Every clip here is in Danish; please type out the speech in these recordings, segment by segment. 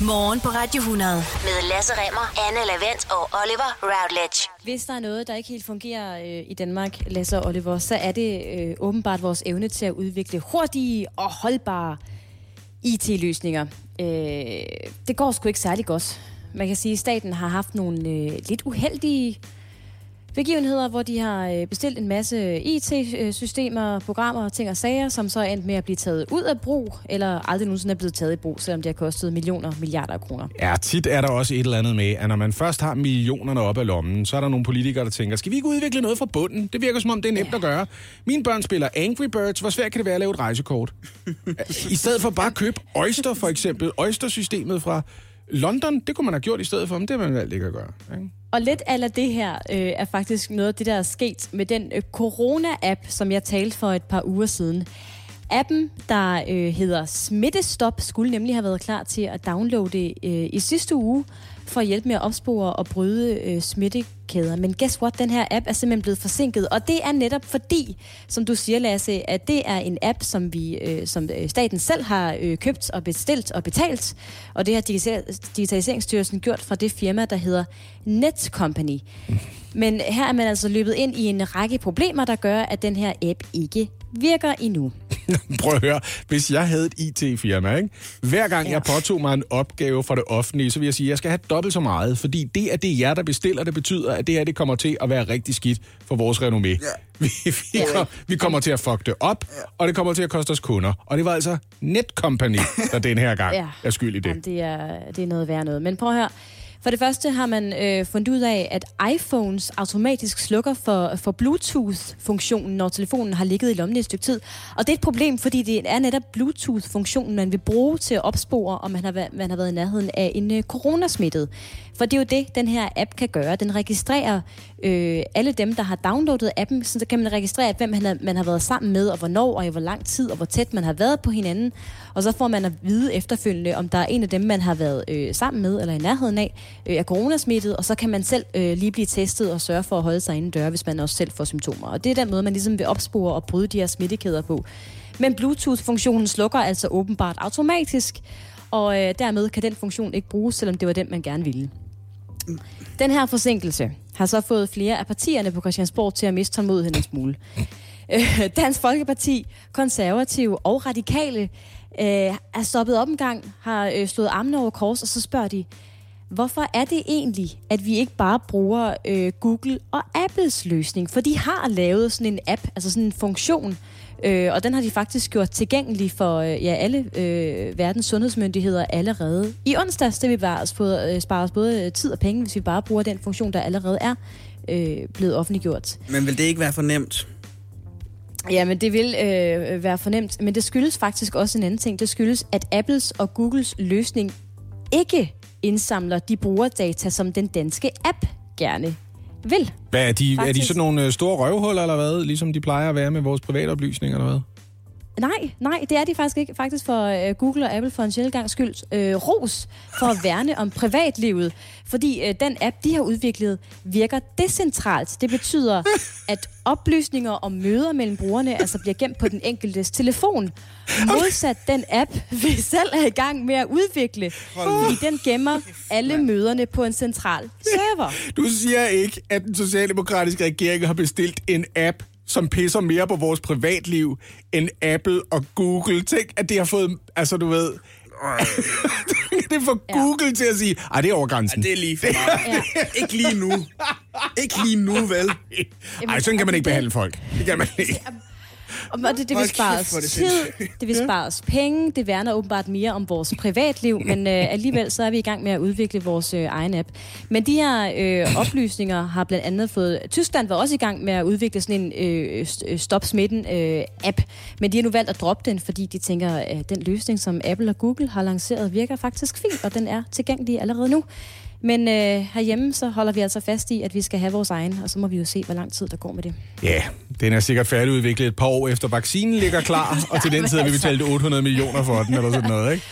Morgen på Radio 100 med Lasse Remmer, Anne Lavendt og Oliver Routledge. Hvis der er noget, der ikke helt fungerer øh, i Danmark, Lasse og Oliver, så er det øh, åbenbart vores evne til at udvikle hurtige og holdbare IT-løsninger. Øh, det går sgu ikke særlig godt. Man kan sige, at staten har haft nogle øh, lidt uheldige begivenheder, hvor de har øh, bestilt en masse IT-systemer, programmer, ting og sager, som så er endt med at blive taget ud af brug, eller aldrig nogensinde er blevet taget i brug, selvom det har kostet millioner, milliarder af kroner. Ja, tit er der også et eller andet med, at når man først har millionerne op af lommen, så er der nogle politikere, der tænker, skal vi ikke udvikle noget fra bunden? Det virker som om, det er nemt ja. at gøre. Mine børn spiller Angry Birds. Hvor svært kan det være at lave et rejsekort? I stedet for bare at købe Oyster, for eksempel. Oyster-systemet fra London, det kunne man have gjort i stedet for, men det har man valgt ikke at gøre. Ikke? Og lidt af det her øh, er faktisk noget af det, der er sket med den øh, corona-app, som jeg talte for et par uger siden. Appen, der øh, hedder Smittestop, skulle nemlig have været klar til at downloade øh, i sidste uge for at hjælpe med at opspore og bryde øh, smittekæder. Men guess what? Den her app er simpelthen blevet forsinket, og det er netop fordi, som du siger, Lasse, at det er en app, som vi, øh, som øh, staten selv har øh, købt og bestilt og betalt, og det har Digitaliseringsstyrelsen gjort fra det firma, der hedder Netcompany. Men her er man altså løbet ind i en række problemer, der gør, at den her app ikke virker endnu. Prøv at høre. Hvis jeg havde et IT-firma, ikke? hver gang ja. jeg påtog mig en opgave fra det offentlige, så vil jeg sige, at jeg skal have dobbelt så meget, fordi det er det, jer, der bestiller. Det betyder, at det her det kommer til at være rigtig skidt for vores renommé. Ja. Vi, vi, ja. vi kommer til at fuck det op, ja. og det kommer til at koste os kunder. Og det var altså Netcompany, der den her gang ja. er skyld i det. Jamen, det, er, det er noget værd noget. Men prøv at høre. For det første har man øh, fundet ud af, at iPhones automatisk slukker for, for Bluetooth-funktionen, når telefonen har ligget i lommen i et stykke tid. Og det er et problem, fordi det er netop Bluetooth-funktionen, man vil bruge til at opspore, om man har, man har været i nærheden af en øh, coronasmittet. For det er jo det, den her app kan gøre. Den registrerer øh, alle dem, der har downloadet appen, så kan man registrere, hvem man har, man har været sammen med, og hvornår, og i hvor lang tid, og hvor tæt man har været på hinanden. Og så får man at vide efterfølgende, om der er en af dem, man har været øh, sammen med, eller i nærheden af, øh, er coronasmittet, og så kan man selv øh, lige blive testet og sørge for at holde sig inden døre, hvis man også selv får symptomer. Og det er den måde, man ligesom vil opspore og bryde de her smittekæder på. Men Bluetooth-funktionen slukker altså åbenbart automatisk, og øh, dermed kan den funktion ikke bruges, selvom det var den, man gerne ville. Den her forsinkelse har så fået flere af partierne på Christiansborg til at miste tålmodigheden en smule. Øh, Dansk Folkeparti, konservative og radikale øh, er stoppet op en gang, har øh, slået armene over kors, og så spørger de, hvorfor er det egentlig, at vi ikke bare bruger øh, Google og Apples løsning? For de har lavet sådan en app, altså sådan en funktion, Øh, og den har de faktisk gjort tilgængelig for øh, ja, alle øh, verdens sundhedsmyndigheder allerede. I onsdags, det vil bare øh, spare os både tid og penge, hvis vi bare bruger den funktion, der allerede er øh, blevet offentliggjort. Men vil det ikke være for nemt? Ja, men det vil øh, være fornemt. Men det skyldes faktisk også en anden ting. Det skyldes, at Apples og Googles løsning ikke indsamler de brugerdata, som den danske app gerne vil. Hvad er de? Faktisk. Er de sådan nogle øh, store røvhuller, eller hvad? Ligesom de plejer at være med vores private oplysninger, eller hvad? Nej, nej, det er de faktisk ikke. Faktisk for uh, Google og Apple for en sjældent gang skyld uh, ros for at værne om privatlivet. Fordi uh, den app, de har udviklet, virker decentralt. Det betyder, at oplysninger om møder mellem brugerne altså bliver gemt på den enkeltes telefon. Modsat den app, vi selv er i gang med at udvikle. Fordi den gemmer alle møderne på en central server. Du siger ikke, at den socialdemokratiske regering har bestilt en app, som pisser mere på vores privatliv end Apple og Google. Tænk, at det har fået, altså du ved... det får ja. Google til at sige, ej, det er over grænsen. Ja, det er lige for meget. ja. Ikke lige nu. Ikke lige nu, vel? Ej, sådan kan man ikke behandle folk. Det kan man ikke. Og det, det vil spare os tid, det vil spare os penge, det værner åbenbart mere om vores privatliv, men øh, alligevel så er vi i gang med at udvikle vores øh, egen app. Men de her øh, oplysninger har blandt andet fået... Tyskland var også i gang med at udvikle sådan en øh, øh Stop Smitten øh, app, men de har nu valgt at droppe den, fordi de tænker, at den løsning, som Apple og Google har lanceret, virker faktisk fint, og den er tilgængelig allerede nu. Men øh, herhjemme så holder vi altså fast i, at vi skal have vores egen, og så må vi jo se, hvor lang tid der går med det. Ja, den er sikkert færdigudviklet et par år efter vaccinen ligger klar, og til den tid har vi betalt 800 millioner for den, eller sådan noget, ikke?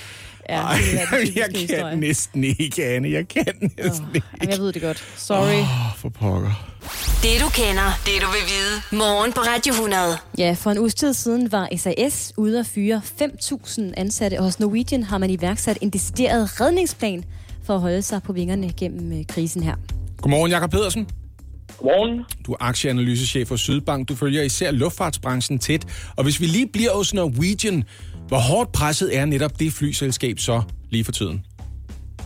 Ja, Ej, det er jeg kan historie. næsten ikke, Anne. Jeg kan næsten oh, ikke. Jeg ved det godt. Sorry. Oh, for pokker. Det du kender, det du vil vide. Morgen på Radio 100. Ja, for en uges tid siden var SAS ude at fyre 5.000 ansatte, og hos Norwegian har man iværksat en decideret redningsplan for at holde sig på vingerne gennem øh, krisen her. Godmorgen, Jakob Pedersen. Godmorgen. Du er aktieanalysechef for Sydbank. Du følger især luftfartsbranchen tæt. Og hvis vi lige bliver hos Norwegian, hvor hårdt presset er netop det flyselskab så lige for tiden?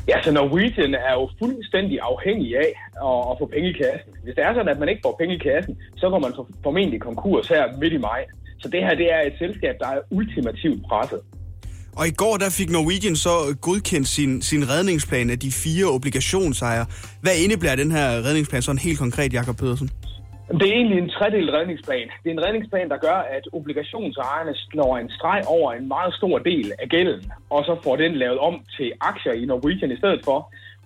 Ja, så Norwegian er jo fuldstændig afhængig af at, at få penge i kassen. Hvis det er sådan, at man ikke får penge i kassen, så går man for- formentlig konkurs her midt i maj. Så det her det er et selskab, der er ultimativt presset. Og i går der fik Norwegian så godkendt sin, sin redningsplan af de fire obligationsejere. Hvad indebærer den her redningsplan sådan helt konkret, Jakob Pedersen? Det er egentlig en tredelt redningsplan. Det er en redningsplan, der gør, at obligationsejerne slår en streg over en meget stor del af gælden, og så får den lavet om til aktier i Norwegian i stedet for.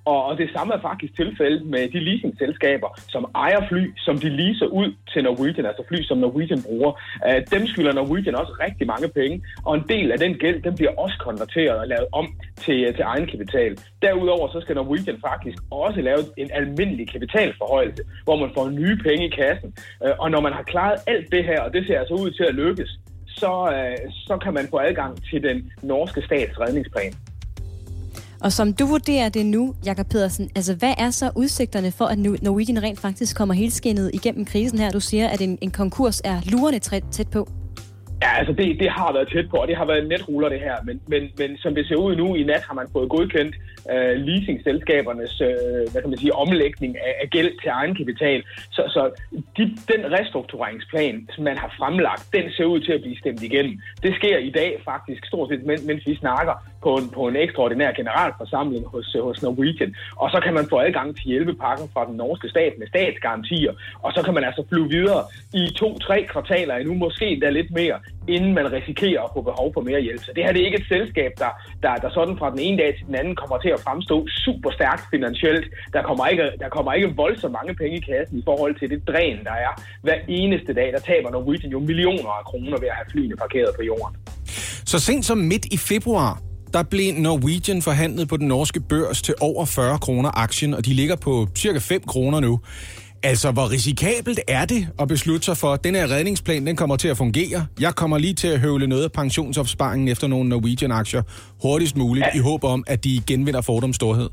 Og og det samme er faktisk tilfældet med de leasingselskaber, som ejer fly, som de leaser ud til Norwegian, altså fly, som Norwegian bruger. Øh, Dem skylder Norwegian også rigtig mange penge, og en del af den gæld, den bliver også konverteret og lavet om til, øh, til egenkapital. Derudover så skal Norwegian faktisk også lave en almindelig kapitalforhøjelse, hvor man får nye penge i kassen. Øh, Og når man har klaret alt det her, og det ser altså ud til at lykkes, så, øh, så kan man få adgang til den norske stats redningsplan. Og som du vurderer det nu, Jakob Pedersen, altså hvad er så udsigterne for, at Nu- Norwegian rent faktisk kommer helskinnet igennem krisen her? Du siger, at en, en konkurs er lurende tæt, på. Ja, altså det, det har været tæt på, og det har været netruller det her. Men, men, men som det ser ud nu i nat, har man fået godkendt øh, leasingselskabernes øh, hvad kan man sige, omlægning af, af gæld til egenkapital. Så, så de, den restruktureringsplan, som man har fremlagt, den ser ud til at blive stemt igennem. Det sker i dag faktisk stort set, men, mens vi snakker på en, på en ekstraordinær generalforsamling hos, hos Norwegian. Og så kan man få adgang til hjælpepakken fra den norske stat med statsgarantier. Og så kan man altså flyve videre i to-tre kvartaler endnu, måske endda lidt mere, inden man risikerer at få behov for mere hjælp. Så det her det er ikke et selskab, der, der, der sådan fra den ene dag til den anden kommer til at fremstå super stærkt finansielt. Der kommer, ikke, der kommer ikke voldsomt mange penge i kassen i forhold til det dræn, der er. Hver eneste dag, der taber Norwegian jo millioner af kroner ved at have flyene parkeret på jorden. Så sent som midt i februar, der blev Norwegian forhandlet på den norske børs til over 40 kroner aktien, og de ligger på cirka 5 kroner nu. Altså, hvor risikabelt er det at beslutte sig for, at den her redningsplan, den kommer til at fungere? Jeg kommer lige til at høvle noget af pensionsopsparingen efter nogle Norwegian-aktier hurtigst muligt, i håb om, at de genvinder Fordums storhed.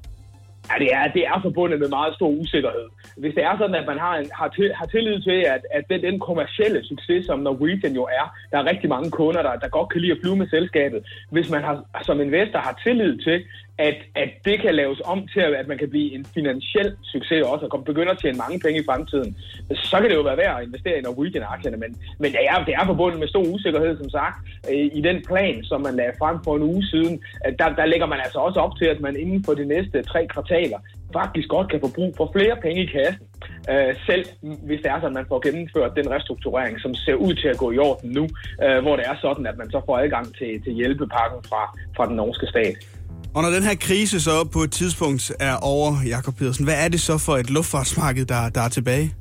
Ja, det er, det er forbundet med meget stor usikkerhed. Hvis det er sådan, at man har, en, har, til, har tillid til, at, at den, den kommercielle succes, som Norwegian jo er, der er rigtig mange kunder, der, der godt kan lide at flyve med selskabet. Hvis man har, som investor har tillid til, at, at det kan laves om til, at man kan blive en finansiel succes også, og begynde at tjene mange penge i fremtiden, så kan det jo være værd at investere i Norwegian-aktierne. Men, men det, er, det er forbundet med stor usikkerhed, som sagt. Øh, I den plan, som man lagde frem for en uge siden, øh, der, der lægger man altså også op til, at man inden for de næste tre kvartaler faktisk godt kan få brug for flere penge i kassen. Øh, selv hvis det er sådan, at man får gennemført den restrukturering, som ser ud til at gå i orden nu, øh, hvor det er sådan, at man så får adgang til, til hjælpepakken fra, fra den norske stat. Og når den her krise så på et tidspunkt er over, Jakob Pedersen, hvad er det så for et luftfartsmarked, der, der er tilbage?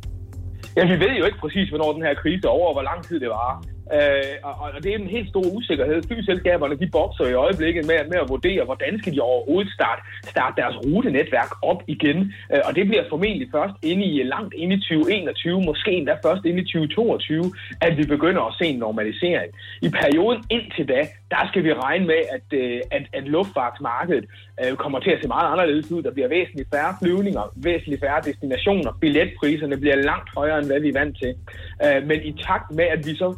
Ja, vi ved jo ikke præcis, hvornår den her krise er over, og hvor lang tid det var. Øh, og, og det er en helt stor usikkerhed. Flyselskaberne de bokser i øjeblikket med, med at vurdere, hvordan skal de overhovedet starte, starte deres rutenetværk op igen. Øh, og det bliver formentlig først inde i langt ind i 2021, måske endda først inde i 2022, at vi begynder at se en normalisering. I perioden indtil da, der skal vi regne med, at, øh, at, at luftfartsmarkedet øh, kommer til at se meget anderledes ud. Der bliver væsentligt færre flyvninger, væsentligt færre destinationer. Billetpriserne bliver langt højere, end hvad vi er vant til. Øh, men i takt med, at vi så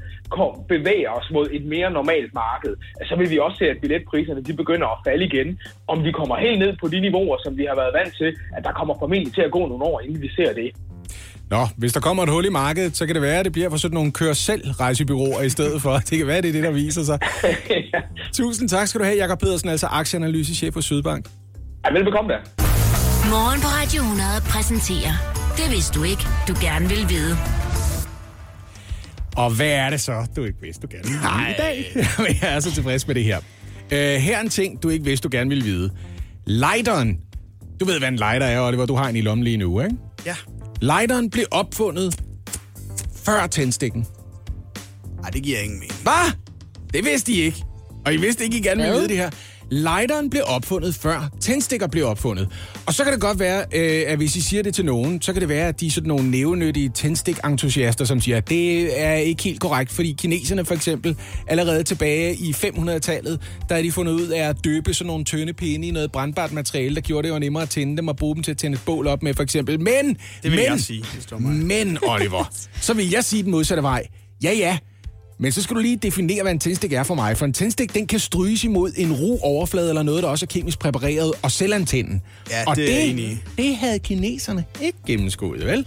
bevæger os mod et mere normalt marked, så vil vi også se, at billetpriserne de begynder at falde igen. Om vi kommer helt ned på de niveauer, som vi har været vant til, at der kommer formentlig til at gå nogle år, inden vi ser det. Nå, hvis der kommer et hul i markedet, så kan det være, at det bliver for sådan nogle kør-selv-rejsebyråer i stedet for. Det kan være, det er det, der viser sig. ja. Tusind tak skal du have, Jakob Pedersen, altså aktieanalysechef på Sydbank. ja, velbekomme der. Morgen på Radio 100 præsenterer Det vidste du ikke, du gerne vil vide. Og hvad er det så, du ikke vidste, du gerne ville vide i dag? Jeg er så tilfreds med det her. Uh, her er en ting, du ikke vidste, du gerne ville vide. Lighteren. Du ved, hvad en lighter er, var, du har en i lommen lige nu, ikke? Ja. Lighteren blev opfundet før tændstikken. Ej, det giver ingen mening. Hvad? Det vidste I ikke. Og I vidste ikke, I gerne ville vide det her. Lighteren blev opfundet før tændstikker blev opfundet. Og så kan det godt være, øh, at hvis I siger det til nogen, så kan det være, at de er sådan nogle nævenyttige tændstik-entusiaster, som siger, at det er ikke helt korrekt, fordi kineserne for eksempel allerede tilbage i 500-tallet, der er de fundet ud af at døbe sådan nogle tynde pinde i noget brandbart materiale, der gjorde det jo nemmere at tænde dem og bruge dem til at tænde et bål op med for eksempel. Men, Det vil men, jeg sige, det var mig. men Oliver, så vil jeg sige den modsatte vej. Ja, ja, men så skal du lige definere, hvad en tændstik er for mig. For en tændstik, den kan stryges imod en ru overflade eller noget, der også er kemisk præpareret og selvantænden. Ja, og det er det, enig i. det havde kineserne ikke gennemskuet, vel?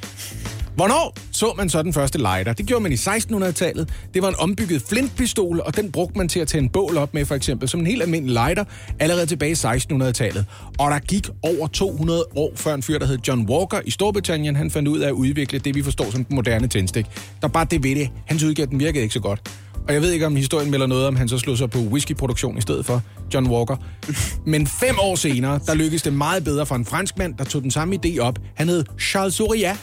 Hvornår så man så den første lighter? Det gjorde man i 1600-tallet. Det var en ombygget flintpistol, og den brugte man til at tænde bål op med, for eksempel, som en helt almindelig lighter, allerede tilbage i 1600-tallet. Og der gik over 200 år før en fyr, der hed John Walker i Storbritannien, han fandt ud af at udvikle det, vi forstår som den moderne tændstik. Der bare det ved det. Hans udgave, den virkede ikke så godt. Og jeg ved ikke, om historien melder noget om, han så slog sig på whiskyproduktion i stedet for John Walker. Men fem år senere, der lykkedes det meget bedre for en franskmand, der tog den samme idé op. Han hed Charles Soria,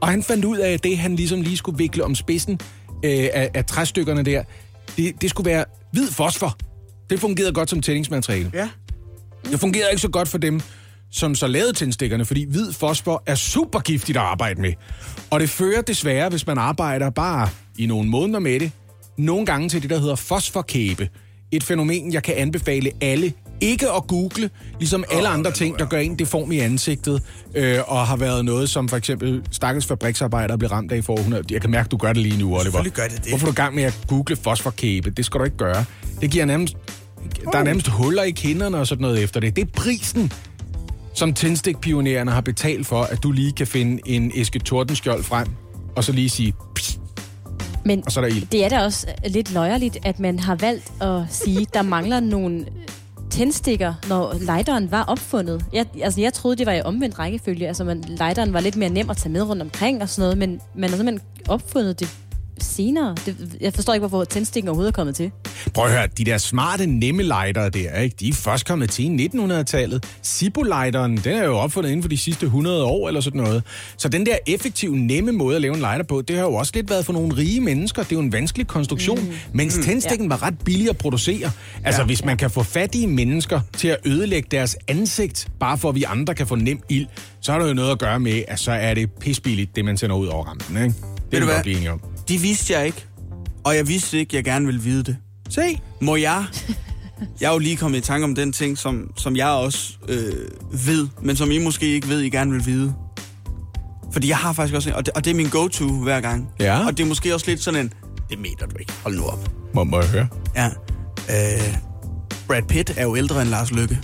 og han fandt ud af, at det, han ligesom lige skulle vikle om spidsen øh, af, af træstykkerne der, det, det skulle være hvid fosfor. Det fungerede godt som tændingsmateriale. Ja. Det fungerede ikke så godt for dem, som så lavede tændstikkerne, fordi hvid fosfor er super giftigt at arbejde med. Og det fører desværre, hvis man arbejder bare i nogle måneder med det, nogle gange til det, der hedder fosforkæbe. Et fænomen, jeg kan anbefale alle ikke at google, ligesom alle andre ting, der gør en deform i ansigtet, øh, og har været noget, som for eksempel stakkels fabriksarbejdere blev ramt af i for århundreder. Jeg kan mærke, du gør det lige nu, Oliver. Selvfølgelig gør det det. Hvorfor er du i gang med at google fosforkæbe? Det skal du ikke gøre. Det giver nærmest... Der er nærmest huller i kinderne og sådan noget efter det. Det er prisen, som tændstikpionererne har betalt for, at du lige kan finde en æske tordenskjold frem, og så lige sige, pss, Men og så er der ild. det er da også lidt løjerligt, at man har valgt at sige, der mangler nogle tændstikker, når lighteren var opfundet. Jeg, altså, jeg troede, det var i omvendt rækkefølge. Altså, man, lighteren var lidt mere nem at tage med rundt omkring og sådan noget, men man har simpelthen opfundet det senere. Det, jeg forstår ikke, hvorfor tændstikken overhovedet er kommet til. Prøv at høre, de der smarte, nemme lightere der, ikke? de er først kommet til i 1900-tallet. Zippo-lighteren, den er jo opfundet inden for de sidste 100 år eller sådan noget. Så den der effektive, nemme måde at lave en lighter på, det har jo også lidt været for nogle rige mennesker. Det er jo en vanskelig konstruktion, mm. mens tændstikken var ret billig at producere. Altså, ja. hvis man kan få fattige mennesker til at ødelægge deres ansigt, bare for at vi andre kan få nem ild, så har det jo noget at gøre med, at så er det pisbilligt, det man sender ud over rampen. Ikke? Det er du godt blive enige om. De vidste jeg ikke. Og jeg vidste ikke, jeg gerne ville vide det. Se, Må jeg? Jeg er jo lige kommet i tanke om den ting, som, som jeg også øh, ved, men som I måske ikke ved, I gerne vil vide. Fordi jeg har faktisk også en, og det, og det er min go-to hver gang. Ja. Og det er måske også lidt sådan en, det mener du ikke, hold nu op. må, må jeg høre. Ja. Øh, Brad Pitt er jo ældre end Lars Lykke.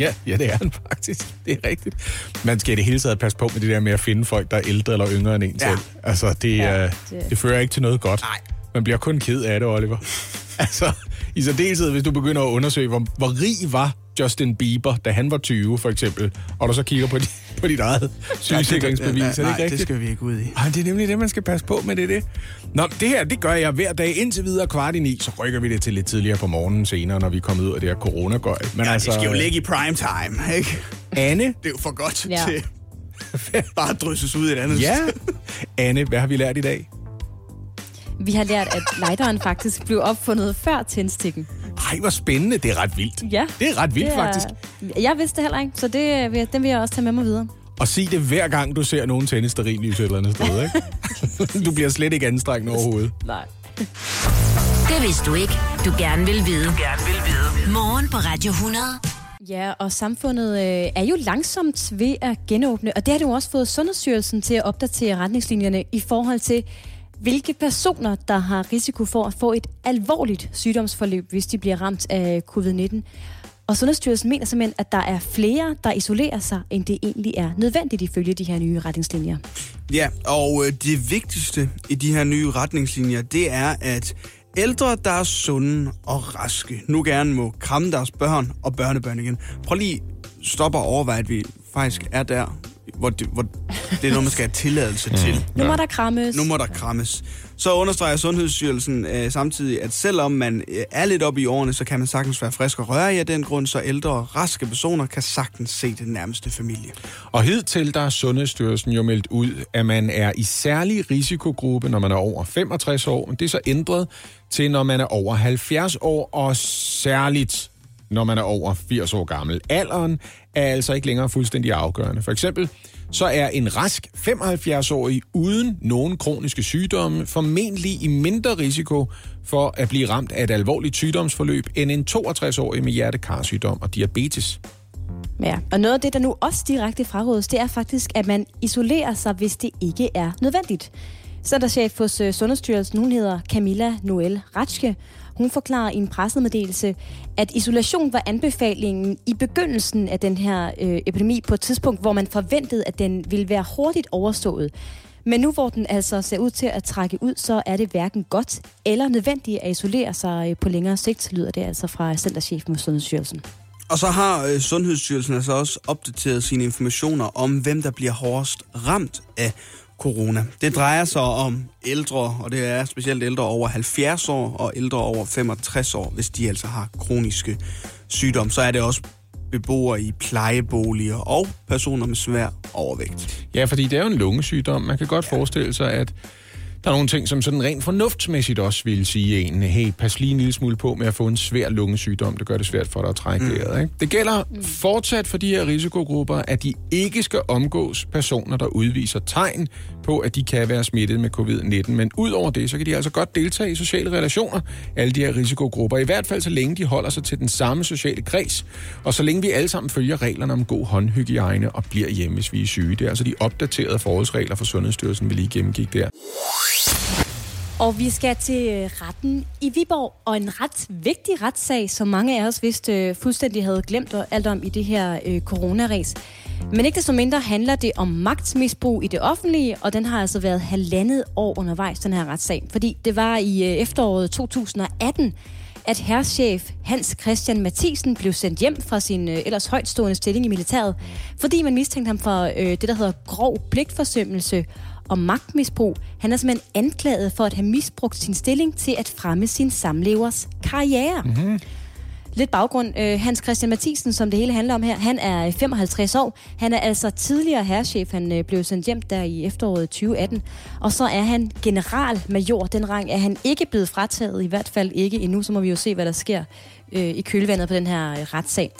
Ja, ja, det er han faktisk. Det er rigtigt. Man skal i det hele taget passe på med det der med at finde folk, der er ældre eller yngre end en Ja. selv. Altså, det, Ja, ja, det- det... det fører ikke til noget godt. Nej. Man bliver kun ked af det, Oliver. altså, i særdeleshed, hvis du begynder at undersøge, hvor, hvor rig var Justin Bieber, da han var 20, for eksempel, og du så kigger på, di, på dit eget sygesikringsbevis. er det Nej, ikke rigtigt? det skal vi ikke ud i. Ej, det er nemlig det, man skal passe på med det, det. Nå, det her, det gør jeg hver dag indtil videre kvart i ni, så rykker vi det til lidt tidligere på morgenen senere, når vi er kommet ud af det her coronagøj. Men Ja, altså, det skal jo ligge i prime time, ikke? Anne, Det er jo for godt Ja. til bare at drysses ud et andet Ja. sted. Anne, hvad har vi lært i dag? Vi har lært, at lighteren faktisk blev opfundet før tændstikken. Ej, hvor spændende. Det er ret vildt. Ja. Det er ret vildt, Det er- faktisk. Jeg vidste det heller ikke, så det, vil- den vil jeg også tage med mig videre. Og sig det hver gang, du ser nogen tænde stearinlys et eller andet sted, ikke? du bliver slet ikke anstrengt overhovedet. Nej. Det vidste du ikke, du gerne vil vide. Du gerne vil vide. Morgen på Radio 100. Ja, og samfundet øh, er jo langsomt ved at genåbne, og det har du også fået Sundhedsstyrelsen til at opdatere retningslinjerne i forhold til, hvilke personer, der har risiko for at få et alvorligt sygdomsforløb, hvis de bliver ramt af covid-19. Og Sundhedsstyrelsen mener simpelthen, at der er flere, der isolerer sig, end det egentlig er nødvendigt ifølge de her nye retningslinjer. Ja, og øh, det vigtigste i de her nye retningslinjer, det er, at ældre, der er sunde og raske, nu gerne må kramme deres børn og børnebørn igen. Prøv lige stoppe og overveje, at vi faktisk er der hvor det, hvor det er noget, man skal have tilladelse til. Nu må der krammes. Nu må der krammes. Så understreger Sundhedsstyrelsen øh, samtidig, at selvom man øh, er lidt oppe i årene, så kan man sagtens være frisk og røre i af den grund, så ældre og raske personer kan sagtens se den nærmeste familie. Og hidtil der har Sundhedsstyrelsen jo meldt ud, at man er i særlig risikogruppe, når man er over 65 år. Men det er så ændret til, når man er over 70 år, og særligt når man er over 80 år gammel. Alderen er altså ikke længere fuldstændig afgørende. For eksempel så er en rask 75-årig uden nogen kroniske sygdomme formentlig i mindre risiko for at blive ramt af et alvorligt sygdomsforløb end en 62-årig med hjertekarsygdom og diabetes. Ja, og noget af det, der nu også direkte frarådes, det er faktisk, at man isolerer sig, hvis det ikke er nødvendigt. Centerchef hos øh, Sundhedsstyrelsen, hun hedder Camilla Noel Ratschke. Hun forklarer i en pressemeddelelse, at isolation var anbefalingen i begyndelsen af den her øh, epidemi på et tidspunkt, hvor man forventede, at den ville være hurtigt overstået. Men nu hvor den altså ser ud til at trække ud, så er det hverken godt eller nødvendigt at isolere sig øh, på længere sigt, lyder det altså fra Centerchefen hos Sundhedsstyrelsen. Og så har øh, Sundhedsstyrelsen altså også opdateret sine informationer om, hvem der bliver hårdest ramt af corona. Det drejer sig om ældre, og det er specielt ældre over 70 år og ældre over 65 år, hvis de altså har kroniske sygdomme. Så er det også beboere i plejeboliger og personer med svær overvægt. Ja, fordi det er jo en lungesygdom. Man kan godt forestille sig, at der er nogle ting, som sådan rent fornuftsmæssigt også vil sige en, hey, pas lige en lille smule på med at få en svær lungesygdom. Det gør det svært for dig at trække mm. vejret. Ikke? Det gælder fortsat for de her risikogrupper, at de ikke skal omgås personer, der udviser tegn på, at de kan være smittet med covid-19. Men udover det, så kan de altså godt deltage i sociale relationer, alle de her risikogrupper. I hvert fald så længe de holder sig til den samme sociale kreds, og så længe vi alle sammen følger reglerne om god håndhygiejne og bliver hjemme, hvis vi er syge. Det er altså de opdaterede forholdsregler for Sundhedsstyrelsen, vi lige gennemgik der. Og vi skal til øh, retten i Viborg, og en ret vigtig retssag, som mange af os vist øh, fuldstændig havde glemt alt om i det her øh, coronaræs. Men ikke desto mindre handler det om magtmisbrug i det offentlige, og den har altså været halvandet år undervejs, den her retssag. Fordi det var i øh, efteråret 2018, at herrchef Hans Christian Mathisen blev sendt hjem fra sin øh, ellers højtstående stilling i militæret, fordi man mistænkte ham for øh, det, der hedder grov pligtforsømmelse og magtmisbrug. Han er simpelthen anklaget for at have misbrugt sin stilling til at fremme sin samlevers karriere. Mm-hmm. Lidt baggrund. Øh, Hans Christian Mathisen, som det hele handler om her, han er 55 år. Han er altså tidligere herrchef. Han øh, blev sendt hjem der i efteråret 2018. Og så er han generalmajor. Den rang er han ikke blevet frataget, i hvert fald ikke endnu. Så må vi jo se, hvad der sker øh, i kølvandet på den her retssag.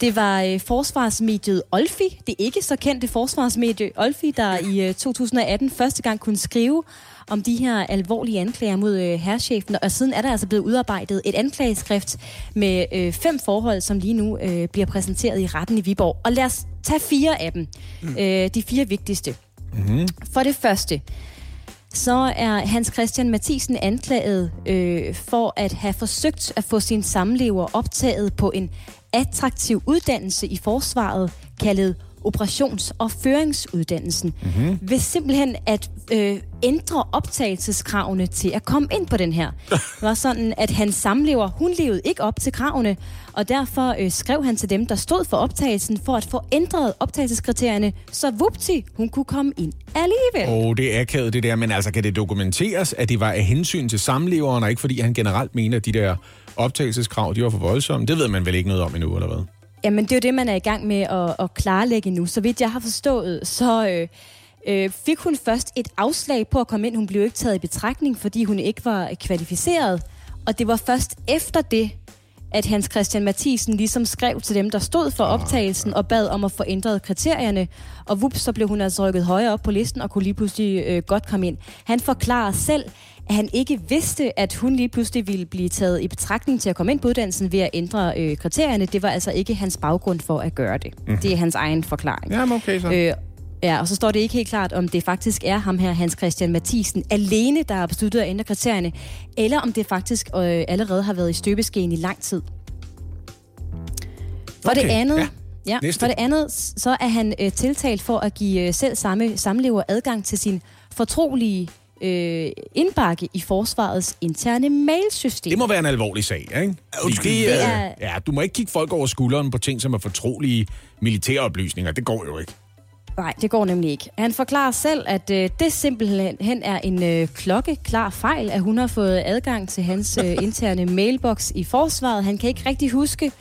Det var øh, forsvarsmediet Olfi, det ikke så kendte forsvarsmedie Olfi, der i øh, 2018 første gang kunne skrive om de her alvorlige anklager mod øh, herrchefen, og siden er der altså blevet udarbejdet et anklageskrift med øh, fem forhold, som lige nu øh, bliver præsenteret i retten i Viborg. Og lad os tage fire af dem, mm. øh, de fire vigtigste. Mm-hmm. For det første, så er Hans Christian Mathisen anklaget øh, for at have forsøgt at få sin samlever optaget på en attraktiv uddannelse i forsvaret, kaldet operations- og føringsuddannelsen, mm-hmm. ved simpelthen at øh, ændre optagelseskravene til at komme ind på den her. Det var sådan, at hans samlever, hun levede ikke op til kravene, og derfor øh, skrev han til dem, der stod for optagelsen, for at få ændret optagelseskriterierne, så vupti, hun kunne komme ind alligevel. Åh, oh, det er akavet det der, men altså kan det dokumenteres, at det var af hensyn til samleveren, og ikke fordi han generelt mener, at de der optagelseskrav, de var for voldsomme? Det ved man vel ikke noget om endnu, eller hvad? Jamen, det er jo det, man er i gang med at, at klarlægge nu. Så vidt jeg har forstået, så øh, øh, fik hun først et afslag på at komme ind. Hun blev ikke taget i betragtning, fordi hun ikke var kvalificeret. Og det var først efter det, at Hans Christian Mathisen ligesom skrev til dem, der stod for optagelsen og bad om at få ændret kriterierne. Og vups, så blev hun altså rykket højere op på listen og kunne lige pludselig øh, godt komme ind. Han forklarer selv, at han ikke vidste, at hun lige pludselig ville blive taget i betragtning til at komme ind på uddannelsen ved at ændre øh, kriterierne. Det var altså ikke hans baggrund for at gøre det. Mm. Det er hans egen forklaring. Jamen okay så. Øh, Ja, og så står det ikke helt klart, om det faktisk er ham her, Hans Christian Mathisen, alene, der har besluttet at ændre kriterierne, eller om det faktisk øh, allerede har været i støbeskeen i lang tid. For okay, det andet... Ja. Ja, for det andet, så er han øh, tiltalt for at give øh, selv samme samlever adgang til sin fortrolige øh, indbakke i forsvarets interne mailsystem. Det må være en alvorlig sag, ikke? Undskyld. Det er... Ja, du må ikke kigge folk over skulderen på ting, som er fortrolige militære oplysninger. Det går jo ikke. Nej, det går nemlig ikke. Han forklarer selv, at øh, det simpelthen er en øh, klokkeklar fejl, at hun har fået adgang til hans øh, interne mailbox i forsvaret. Han kan ikke rigtig huske,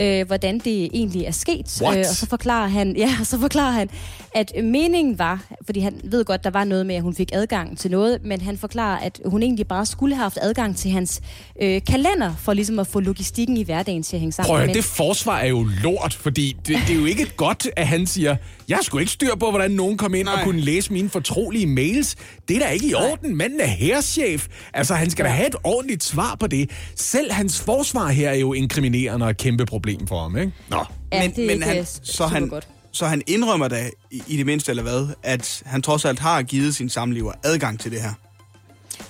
øh, hvordan det egentlig er sket. What? Øh, og så forklarer han, ja, så forklarer han, at meningen var, fordi han ved godt, der var noget med, at hun fik adgang til noget, men han forklarer, at hun egentlig bare skulle have haft adgang til hans øh, kalender, for ligesom at få logistikken i hverdagen til at hænge sammen. Prøv at, Men- det forsvar er jo lort, fordi det, det er jo ikke godt, at han siger, jeg sgu ikke styr på, hvordan nogen kom ind Nej. og Nej. kunne læse mine fortrolige mails. Det er da ikke i orden. Manden er herrchef. Altså, han skal da have et ordentligt svar på det. Selv hans forsvar her er jo inkriminerende og et kæmpe problem for ham, ikke? Nå. Ja, men, det er men ikke, han, så, super han, godt. Så han indrømmer da i, i det mindste, eller hvad, at han trods alt har givet sin samlever adgang til det her.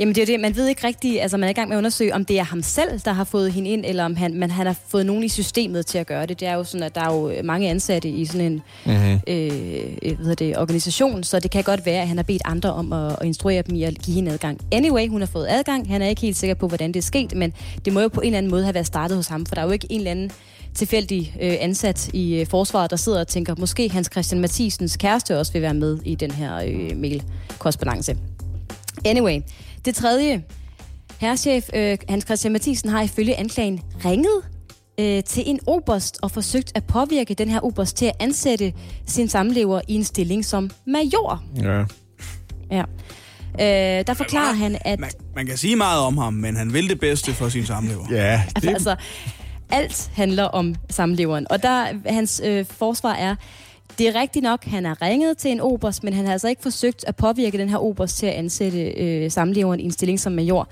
Jamen det er det, man ved ikke rigtigt, altså man er i gang med at undersøge, om det er ham selv, der har fået hende ind, eller om han, man, han har fået nogen i systemet til at gøre det. Det er jo sådan, at der er jo mange ansatte i sådan en mm-hmm. øh, øh, hvad det, organisation, så det kan godt være, at han har bedt andre om at, at instruere dem i at give hende adgang. Anyway, hun har fået adgang, han er ikke helt sikker på, hvordan det er sket, men det må jo på en eller anden måde have været startet hos ham, for der er jo ikke en eller anden tilfældig øh, ansat i øh, forsvaret, der sidder og tænker, måske Hans Christian Mathisens kæreste også vil være med i den her øh, mail-korrespondance. Anyway, det tredje. Herrchef øh, Hans Christian Mathisen har ifølge anklagen ringet øh, til en oberst og forsøgt at påvirke den her oberst til at ansætte sin samlever i en stilling som major. Ja. Ja. Øh, der forklarer han, at Man, man kan sige meget om ham, men han vil det bedste for sin samlever. Ja, det... altså, alt handler om samleveren. Og der hans øh, forsvar er, det er rigtigt nok, han har ringet til en oberst, men han har altså ikke forsøgt at påvirke den her oberst til at ansætte øh, samleveren i en stilling som major,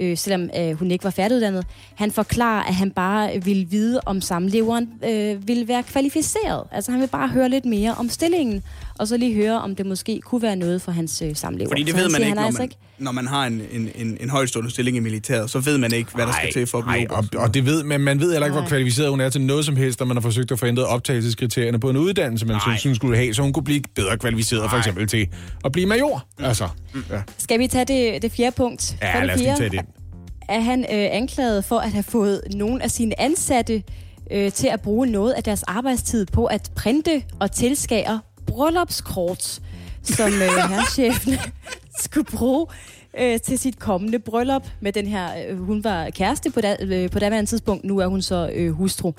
øh, selvom øh, hun ikke var færdiguddannet. Han forklarer, at han bare vil vide, om samleveren øh, vil være kvalificeret. Altså han vil bare høre lidt mere om stillingen, og så lige høre, om det måske kunne være noget for hans øh, samlever. Fordi det Så ved man siger, ikke, når altså man, når man har en, en, en, en højstående stilling i militæret. Så ved man ikke, hvad der skal til for at blive Nej, og, og det ved man, man ved heller ikke, hvor kvalificeret hun er til noget som helst, og man har forsøgt at få ændret optagelseskriterierne på en uddannelse, man synes, hun skulle have, så hun kunne blive bedre kvalificeret, for eksempel til at blive major. Altså, ja, Skal vi tage det, det fjerde punkt? Ja det lad os lige tage det. er han øh, anklaget for at have fået nogle af sine ansatte øh, til at bruge noget af deres arbejdstid på at printe og tilskære bryllupskort, som øh, herrchefen skulle bruge øh, til sit kommende bryllup med den her, øh, hun var kæreste på, da, øh, på daværende tidspunkt, nu er hun så øh, hustru.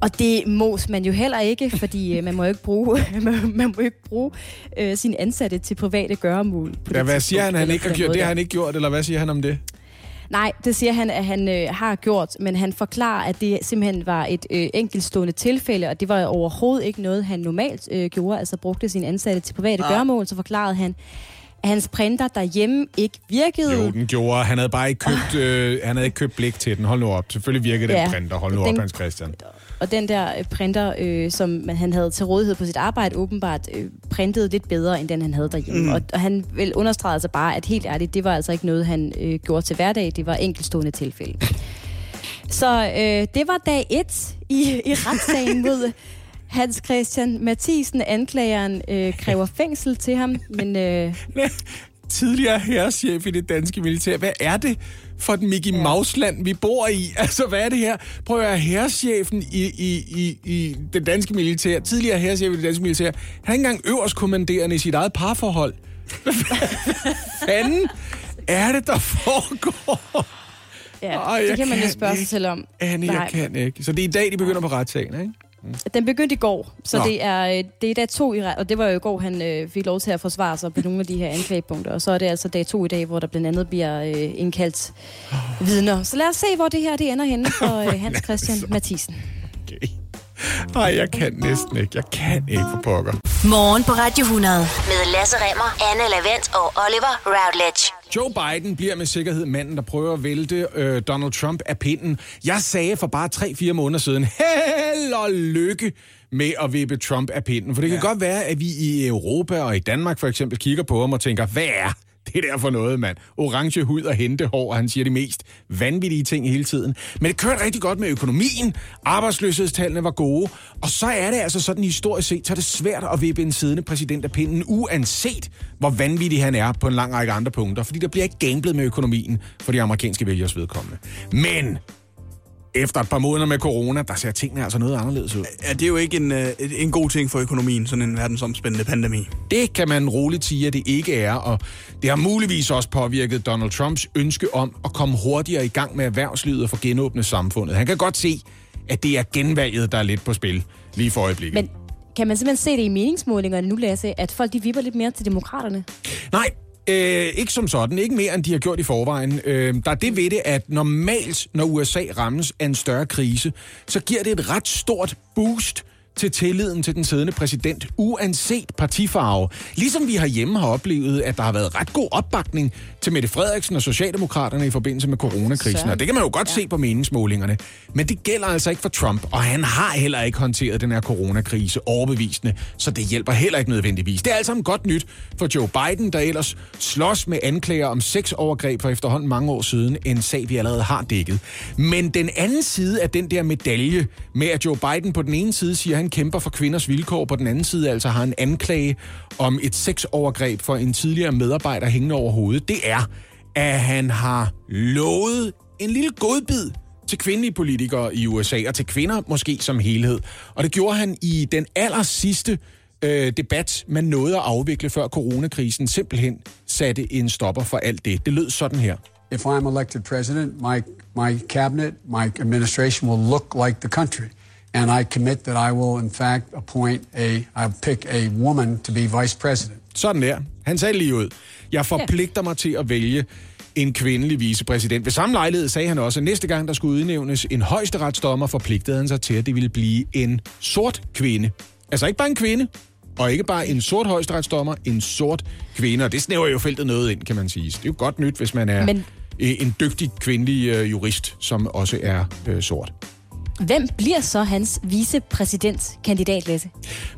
Og det mås man jo heller ikke, fordi øh, man må jo ikke bruge, man, man må ikke bruge øh, sine ansatte til private gøremål. på Ja, hvad siger han, han ikke har gjort? Det har han ikke gjort, eller hvad siger han om det? Nej, det siger han, at han øh, har gjort, men han forklarer, at det simpelthen var et øh, enkeltstående tilfælde, og det var overhovedet ikke noget, han normalt øh, gjorde, altså brugte sine ansatte til private Ah. gørmål. Så forklarede han, at hans printer derhjemme ikke virkede. Jo, den gjorde. Han havde bare ikke købt, øh, han havde ikke købt blik til den. Hold nu op. Selvfølgelig virkede den Ja. printer. Hold nu Den- op, Hans Christian. Og den der øh, printer, øh, som man, han havde til rådighed på sit arbejde, åbenbart øh, printede lidt bedre, end den han havde derhjemme. Mm. Og, og han vil understrege altså bare, at helt ærligt, det var altså ikke noget, han øh, gjorde til hverdag. Det var enkeltstående tilfælde. Så øh, det var dag et i, i retssagen mod Hans Christian Mathisen. Anklageren øh, kræver fængsel til ham, men øh, Tidligere herrechef i det danske militær. Hvad er det for et Mickey ja. Mausland, vi bor i? Altså, hvad er det her? Prøv at høre, herrechefen i, i, i, i det danske militær, tidligere herrechef i det danske militær, han er ikke engang øverst kommanderende i sit eget parforhold. Hvad fanden er det, der foregår? ja, Ej, det kan man jo spørge sig selv om. Anne, jeg kan ikke. Så det er i dag, de begynder på retssagen, ikke? Den begyndte i går, så Nå. det er, øh, det er dag to i og det var jo i går, han øh, fik lov til at forsvare sig på nogle af de her anklagepunkter, og så er det altså dag to i dag, hvor der blandt andet bliver øh, indkaldt vidner. Så lad os se, hvor det her det ender henne for øh, Hans Christian Mathisen. Okay. Ej, jeg kan næsten ikke. Jeg kan ikke for pokker. Morgen på Radio 100. Med Lasse Remmer, Anne Lavendt og Oliver Routledge. Joe Biden bliver med sikkerhed manden, der prøver at vælte øh, Donald Trump af pinden. Jeg sagde for bare 3-4 måneder siden, held og lykke med at vippe Trump af pinden. For det kan godt være, at vi i Europa og i Danmark for eksempel kigger på ham og tænker, hvad er det der for noget, mand? Orange hud og hentehår, og han siger de mest vanvittige ting hele tiden. Men det kørte rigtig godt med økonomien. Arbejdsløshedstallene var gode. Og så er det altså sådan historisk set, så er det svært at vippe en siddende præsident af pinden, uanset hvor vanvittig han er på en lang række andre punkter. Fordi der bliver ikke gamblet med økonomien for de amerikanske vælgers vedkommende. Men efter et par måneder med corona, der ser tingene altså noget anderledes ud. Ja, det er jo ikke en, øh, en god ting for økonomien, sådan en verdensomspændende pandemi. Det kan man roligt sige, at det ikke er, og det har muligvis også påvirket Donald Trumps ønske om at komme hurtigere i gang med erhvervslivet og få genåbnet samfundet. Han kan godt se, at det er genvalget, der er lidt på spil lige for øjeblikket. Men kan man simpelthen se det i meningsmålingerne nu, Lasse, at folk de vipper lidt mere til demokraterne? Nej, Øh, ikke som sådan. Ikke mere, end de har gjort i forvejen. Øh, der er det ved det, at normalt, når USA rammes af en større krise, så giver det et ret stort boost til tilliden til den siddende præsident, uanset partifarve. Ligesom vi herhjemme har oplevet, at der har været ret god opbakning til Mette Frederiksen og Socialdemokraterne i forbindelse med coronakrisen. Og det kan man jo godt ja. se på meningsmålingerne. Men det gælder altså ikke for Trump, og han har heller ikke håndteret den her coronakrise overbevisende, så det hjælper heller ikke nødvendigvis. Det er altså godt nyt for Joe Biden, der ellers slås med anklager om seks overgreb for efterhånden mange år siden, en sag vi allerede har dækket. Men den anden side af den der medalje med, at Joe Biden på den ene side siger, han kæmper for kvinders vilkår, på den anden side altså har en anklage om et sexovergreb for en tidligere medarbejder hængende over hovedet, det er, at han har lovet en lille godbid til kvindelige politikere i USA, og til kvinder måske som helhed. Og det gjorde han i den aller sidste øh, debat, man nåede at afvikle før coronakrisen, simpelthen satte en stopper for alt det. Det lød sådan her. If I'm elected president, my, my cabinet, my administration will look like the country. And I commit that I will, in fact, appoint a, I'll pick a woman to be vice president. Sådan der. Han sagde lige ud. Jeg forpligter mig til at vælge en kvindelig vicepræsident. Ved samme lejlighed sagde han også, at næste gang der skulle udnævnes en højesteretsdommer, forpligtede han sig til, at det ville blive en sort kvinde. Altså ikke bare en kvinde, og ikke bare en sort højesteretsdommer, en sort kvinde. Og det snæver jo feltet noget ind, kan man sige. Så det er jo godt nyt, hvis man er Men... en dygtig kvindelig øh, jurist, som også er øh, sort. Hvem bliver så hans vicepræsidentkandidat, Lasse?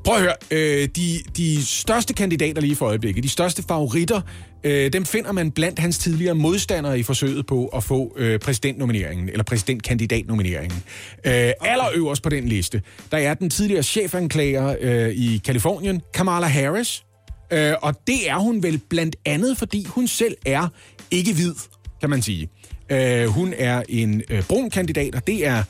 Prøv at høre. Øh, de, de største kandidater lige for øjeblikket, de største favoritter, øh, dem finder man blandt hans tidligere modstandere i forsøget på at få øh, præsidentnomineringen, eller præsidentkandidatnomineringen. Øh, allerøverst på den liste, der er den tidligere chefanklager øh, i Kalifornien, Kamala Harris. Øh, og det er hun vel blandt andet, fordi hun selv er ikke hvid, kan man sige. Øh, hun er en øh, brun kandidat, og det er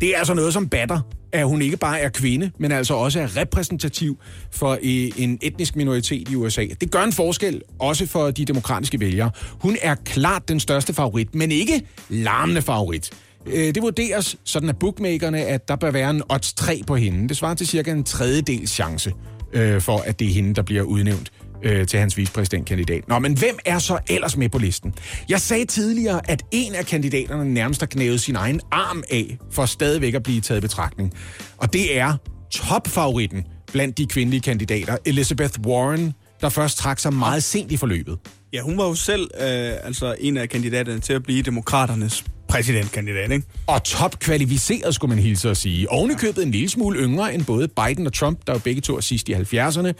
det er altså noget som batter, at hun ikke bare er kvinde, men altså også er repræsentativ for en etnisk minoritet i USA. Det gør en forskel, også for de demokratiske vælgere. Hun er klart den største favorit, men ikke larmende favorit. Øh, det vurderes sådan af bookmakerne, at der bør være en odds 3 på hende. Det svarer til cirka en tredjedels chance øh, for, at det er hende, der bliver udnævnt øh, til hans vicepræsidentkandidat. Nå, men hvem er så ellers med på listen? Jeg sagde tidligere, at en af kandidaterne nærmest har knævet sin egen arm af, for stadigvæk at blive taget i betragtning. Og det er topfavoritten blandt de kvindelige kandidater, Elizabeth Warren, der først trak sig meget sent i forløbet. Ja, hun var jo selv øh, altså en af kandidaterne til at blive demokraternes præsidentkandidat, ikke? Og topkvalificeret, skulle man hilse at sige. Oven i købet en lille smule yngre end både Biden og Trump, der jo begge to er sidst i 70'erne.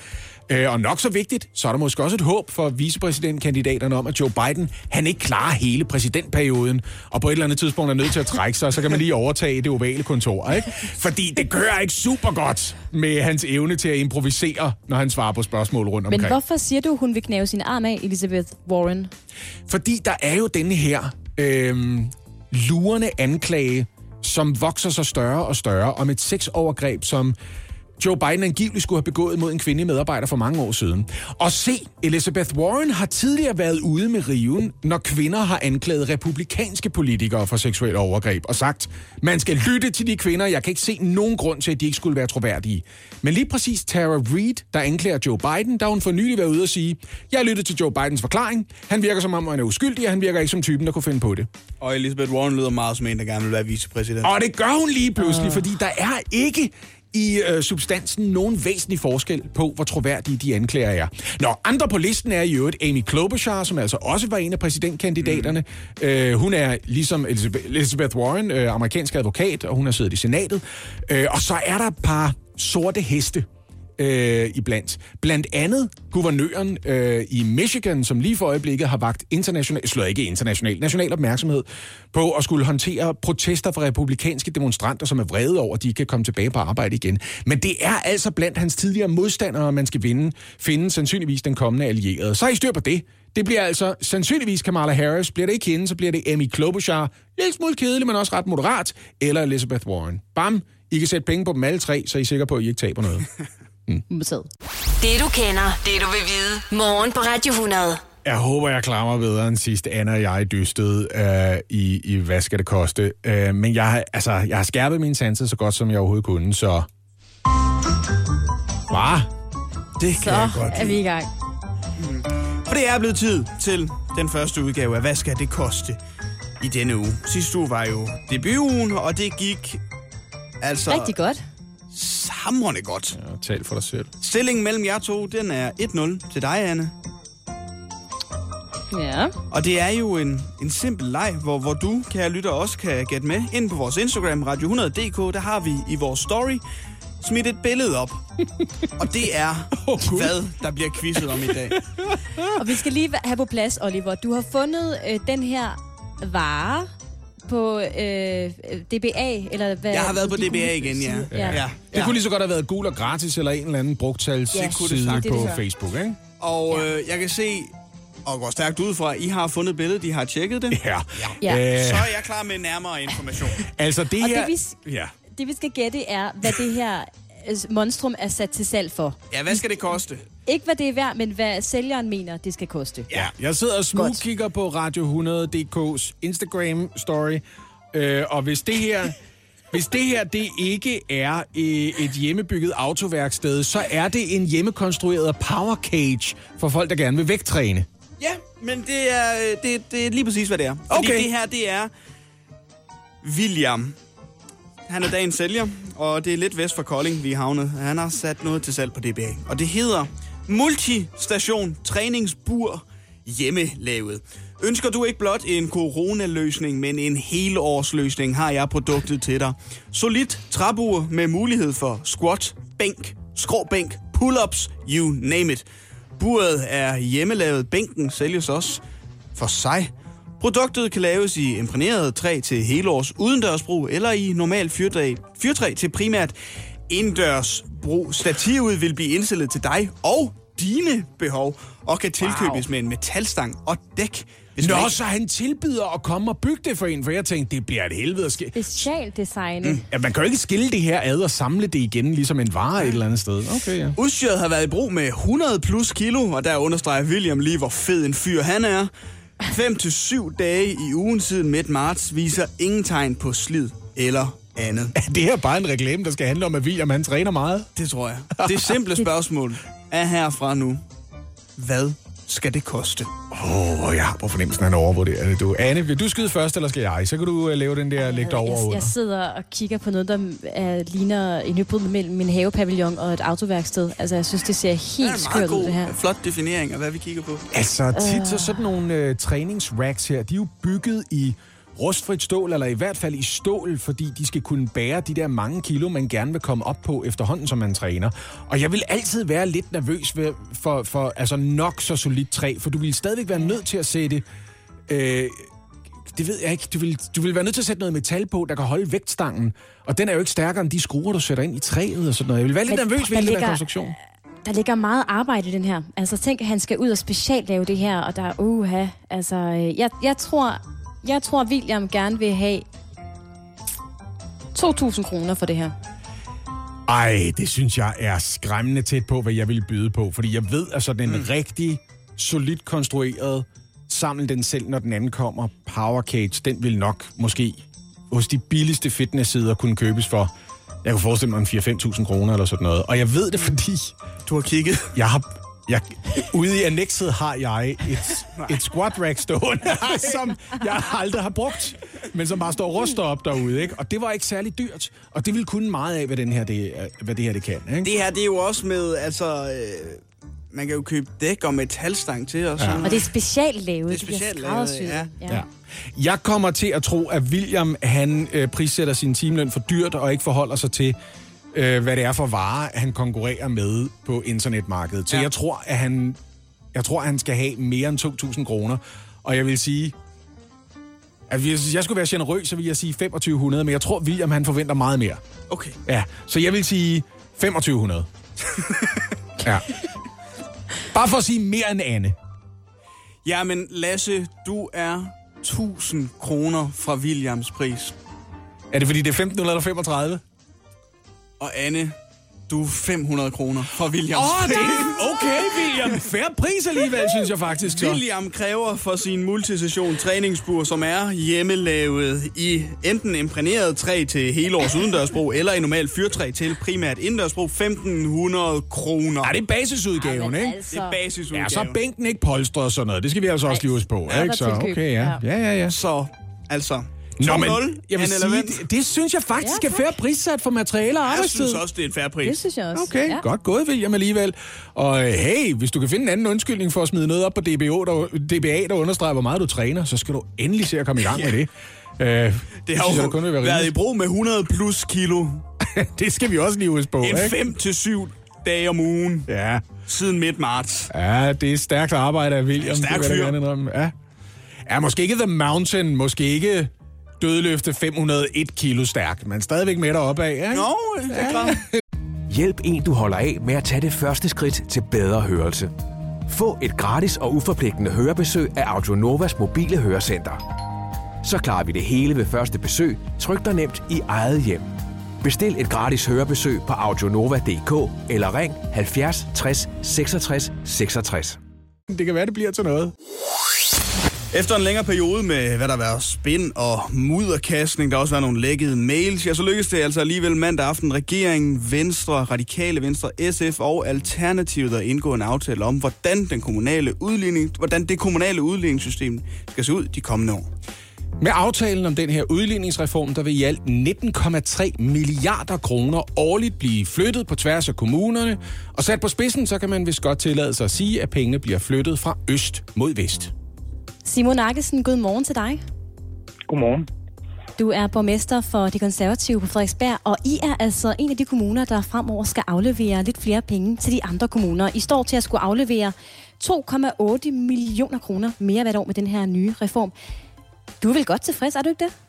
Øh, og nok så vigtigt, så er der måske også et håb for vicepræsidentkandidaterne om, at Joe Biden, han ikke klarer hele præsidentperioden, og på et eller andet tidspunkt er nødt til at trække sig, så kan man lige overtage det ovale kontor, ikke? Fordi det kører ikke super godt med hans evne til at improvisere, når han svarer på spørgsmål rundt omkring. Men hvorfor siger du, hun vil knæve sin arm af, Elizabeth Warren? Fordi der er jo denne her øh, lurende anklage, som vokser sig større og større, om et sexovergreb, som Joe Biden angiveligt skulle have begået mod en kvindelig medarbejder for mange år siden. Og se, Elizabeth Warren har tidligere været ude med riven, når kvinder har anklaget republikanske politikere for seksuelle overgreb og sagt, man skal lytte til de kvinder, jeg kan ikke se nogen grund til, at de ikke skulle være troværdige. Men lige præcis Tara Reid, der anklager Joe Biden, der hun for nylig været ude og sige, jeg lyttet til Joe Bidens forklaring, han virker som om, han er uskyldig, og han virker ikke som typen, der kunne finde på det. Og Elizabeth Warren lyder meget som en, der gerne vil være vicepræsident. Og det gør hun lige pludselig, uh. fordi der er ikke i øh, substansen nogen væsentlig forskel på, hvor troværdige de anklager er. Nå, andre på listen er i øvrigt Amy Klobuchar, som altså også var en af præsidentkandidaterne. Mm. Øh, hun er ligesom Elizabeth Warren, øh, amerikansk advokat, og hun har siddet i senatet. Øh, og så er der et par sorte heste øh, iblandt. Blandt andet guvernøren øh, i Michigan, som lige for øjeblikket har vagt international, slået ikke international, national opmærksomhed på at skulle håndtere protester fra republikanske demonstranter, som er vrede over, at de kan komme tilbage på arbejde igen. Men det er altså blandt hans tidligere modstandere, man skal vinde, finde sandsynligvis den kommende allierede. Så er I styr på det. Det bliver altså sandsynligvis Kamala Harris. Bliver det ikke hende, så bliver det Amy Klobuchar. Lidt smule kedelig, men også ret moderat. Eller Elizabeth Warren. Bam! I kan sætte penge på dem alle tre, så I er sikre på, at I ikke taber noget. Modtaget. Det du kender, det du vil vide. Morgen på Radio 100. Jeg håber, jeg klarer mig bedre end sidst. Anna og jeg dystede øh, i, i Hvad skal det koste? Øh, men jeg, har- altså, jeg har skærpet mine sanser så godt, som jeg overhovedet kunne, så... Hvad? Det kan Så jeg godt er vi i gang. For det er blevet tid til den første udgave af Hvad skal det koste i denne uge? Sidste uge var jo debutugen, og det gik altså Rigtig godt. Hamrende godt. Ja, tal for dig selv. Stillingen mellem jer to, den er 1-0 til dig, Anne. Ja. Og det er jo en, en simpel leg, hvor, hvor du, kære lytter, også kan gætte med. Ind på vores Instagram, radio100.dk, der har vi i vores story smidt et billede op. Og det er, Gud. hvad der bliver quizzet om i dag. Og vi skal lige have på plads, Oliver. Du har fundet øh, den her vare på øh, DBA, eller hvad? Jeg har været på DBA igen, ja. Ja. ja. Det kunne lige så godt have været gul og gratis, eller en eller anden brugtals Ja, ja, det kunne det side på. Facebook, ikke? Og øh, jeg kan se, og går stærkt ud fra, at I har fundet billedet, I har tjekket det. Ja. Ja. Øh, Så er jeg klar med nærmere information. altså, det Og her... det, vi, Ja. det vi skal gætte er, hvad det her monstrum er sat til salg for. Ja, hvad skal det koste? Ikke hvad det er værd, men hvad sælgeren mener, det skal koste. Ja, jeg sidder og smugkigger på Radio 100.dk's Instagram-story, øh, og hvis det her... Hvis det her det ikke er øh, et hjemmebygget autoværksted, så er det en hjemmekonstrueret power cage for folk, der gerne vil vægttræne. Ja, men det er, øh, det, det er lige præcis, hvad det er. Fordi Okay. det her, det er William. Han er dagens sælger, og det er lidt vest for Kolding, vi er havnet. Han har sat noget til salg på DBA, og det hedder Multistation Træningsbur Hjemmelavet. Ønsker du ikke blot en coronaløsning, men en helårsløsning, har jeg produktet til dig. Solid træbur med mulighed for squat, bænk, skråbænk, pull-ups, you name it. Buret er hjemmelavet, bænken sælges også for sig. Produktet kan laves i imprægneret træ til helårs udendørsbrug eller i normal fyrtræ, fyrtræ til primært indendørsbrug. Stativet vil blive indstillet til dig og dine behov og kan tilkøbes wow. med en metalstang og dæk. Hvis Nå, ikke- så han tilbyder at komme og bygge det for en, for jeg tænkte, det bliver et helvede at ske. Specialdesignet. Mm. Ja, man kan jo ikke skille det her ad og samle det igen, ligesom en vare et eller andet sted. Okay, ja. Udstyret har været i brug med 100 plus kilo, og der understreger William lige, hvor fed en fyr han er. 5 til 7 dage i ugen siden midt marts viser ingen tegn på slid eller andet. Er det her bare en reklame, der skal handle om, at William han træner meget? Det tror jeg. Det simple spørgsmål er herfra nu. Hvad skal det koste? Åh, oh, jeg har på fornemmelsen, at han overvurderer det. Du. Anne, vil du skyde først, eller skal jeg? Så kan du uh, lave den der lægge dig over Jeg, jeg sidder og kigger på noget, der er, ligner en hybrid mellem min havepavillon og et autoværksted. Altså, jeg synes, det ser helt skørt ud, det her. flot definering af, hvad vi kigger på. Altså, tit så sådan nogle øh, træningsracks her, de er jo bygget i rustfrit stål, eller i hvert fald i stål, fordi de skal kunne bære de der mange kilo, man gerne vil komme op på efterhånden, som man træner. Og jeg vil altid være lidt nervøs ved, for, for altså nok så solidt træ, for du vil stadigvæk være nødt til at sætte... Øh, det ved jeg ikke. Du vil, du vil være nødt til at sætte noget metal på, der kan holde vægtstangen. Og den er jo ikke stærkere end de skruer, du sætter ind i træet og sådan noget. Jeg vil være lidt Men nervøs ved der den der ligger- konstruktion. Der ligger meget arbejde i den her. Altså, tænk, at han skal ud og specielt lave det her, og der er uha. Altså, øh, jeg, jeg tror, jeg tror, William gerne vil have 2.000 kroner for det her. Ej, det synes jeg er skræmmende tæt på, hvad jeg vil byde på. Fordi jeg ved, at sådan en mm. rigtig solidt konstrueret, samle den selv, når den anden kommer, Power Cage, den vil nok måske hos de billigste fitnesssider kunne købes for, jeg kunne forestille mig en 4-5.000 kroner eller sådan noget. Og jeg ved det, fordi Du har kigget. jeg har... Jeg, ude i annexet har jeg et, et squat rack stående, som jeg aldrig har brugt, men som bare står ruster op derude, ikke? Og det var ikke særlig dyrt, og det ville kunne meget af, hvad, den her, det, hvad det her det kan, ikke? Det her, det er jo også med, altså... Øh, man kan jo købe dæk og metalstang til og sådan Og det er specielt lavet. Det er specielt lavet, skræddersyet. ja. Ja. Jeg kommer til at tro, at William han øh, prissætter sin timeløn for dyrt og ikke forholder sig til, øh, hvad det er for varer, han konkurrerer med på internetmarkedet. Så Ja. ja. jeg tror, at han, jeg tror, at han skal have mere end 2.000 kroner. Og jeg vil sige, at hvis jeg skulle være generøs, så vil jeg sige 2500, men jeg tror, William han forventer meget mere. Okay. Ja, så jeg vil sige 2500. ja. Bare for at sige mere end Anne. Jamen, Lasse, du er 1000 kroner fra Williams pris. Er det fordi, det er 15 eller 35? Og Anne, du er 500 kroner fra Williams Åh, oh, er okay, William. Færre pris alligevel, synes jeg faktisk. Så. William kræver for sin multisession træningsbur, som er hjemmelavet i enten imprægneret træ til helårs udendørsbrug, eller i normalt fyrtræ til primært indendørsbrug, 1500 kroner. Ja, det er basisudgaven, men ikke? altså. Det er basisudgaven. Ja, så er bænken ikke polstret og sådan noget. Det skal vi altså også lige huske på. Ja, ikke? Så, okay, ja. Ja. Ja, ja, ja. Så, altså... Nå, men 2-0, jeg vil sige, det, det synes jeg faktisk Ja, er fair prissat for materialer og Jeg arbejdstid. synes også, det er en færre pris. Det synes jeg også. Okay, ja. godt gået, William, alligevel. Og øh, hey, hvis du kan finde en anden undskyldning for at smide noget op på DBO, der, DBA, der understreger, hvor meget du træner, så skal du endelig se at komme i gang med det. Øh, det Det har jo jeg kun vil være været i rimeligt. brug med 100 plus kilo. det skal vi også lige huske på, En ikke? 5 til 7 dage om ugen Ja. siden midt marts. ja, det er stærkt arbejde af William. Stærk jeg fyr. Ja. ja, måske ikke The Mountain, måske ikke dødløfte 501 kilo stærk, men stadigvæk med deroppe af. Ikke? Nå, det er klart. Hjælp en, du holder af med at tage det første skridt til bedre hørelse. Få et gratis og uforpligtende hørebesøg af Audionovas mobile hørecenter. Så klarer vi det hele ved første besøg, tryk dig nemt i eget hjem. Bestil et gratis hørebesøg på audionova.dk eller ring 70 60 66 66. Det kan være, det bliver til noget. Efter en længere periode med, hvad der var været spin og mudderkastning, der også var nogle lækkede mails, ja, så lykkedes det altså alligevel mandag aften regeringen, Venstre, Radikale Venstre, SF og Alternativet at indgå en aftale om, hvordan, den kommunale udligning, hvordan det kommunale udligningssystem skal se ud de kommende år. Med aftalen om den her udligningsreform, der vil i alt 19,3 milliarder kroner årligt blive flyttet på tværs af kommunerne. Og sat på spidsen, så kan man vist godt tillade sig at sige, at pengene bliver flyttet fra øst mod vest. Simon Akkesen, god morgen til dig. Godmorgen. Du er borgmester for de konservative på Frederiksberg, og I er altså en af de kommuner, der fremover skal aflevere lidt flere penge til de andre kommuner. I står til at skulle aflevere 2,8 millioner kroner mere hvert år med den her nye reform. Du er vel godt tilfreds, er du ikke det?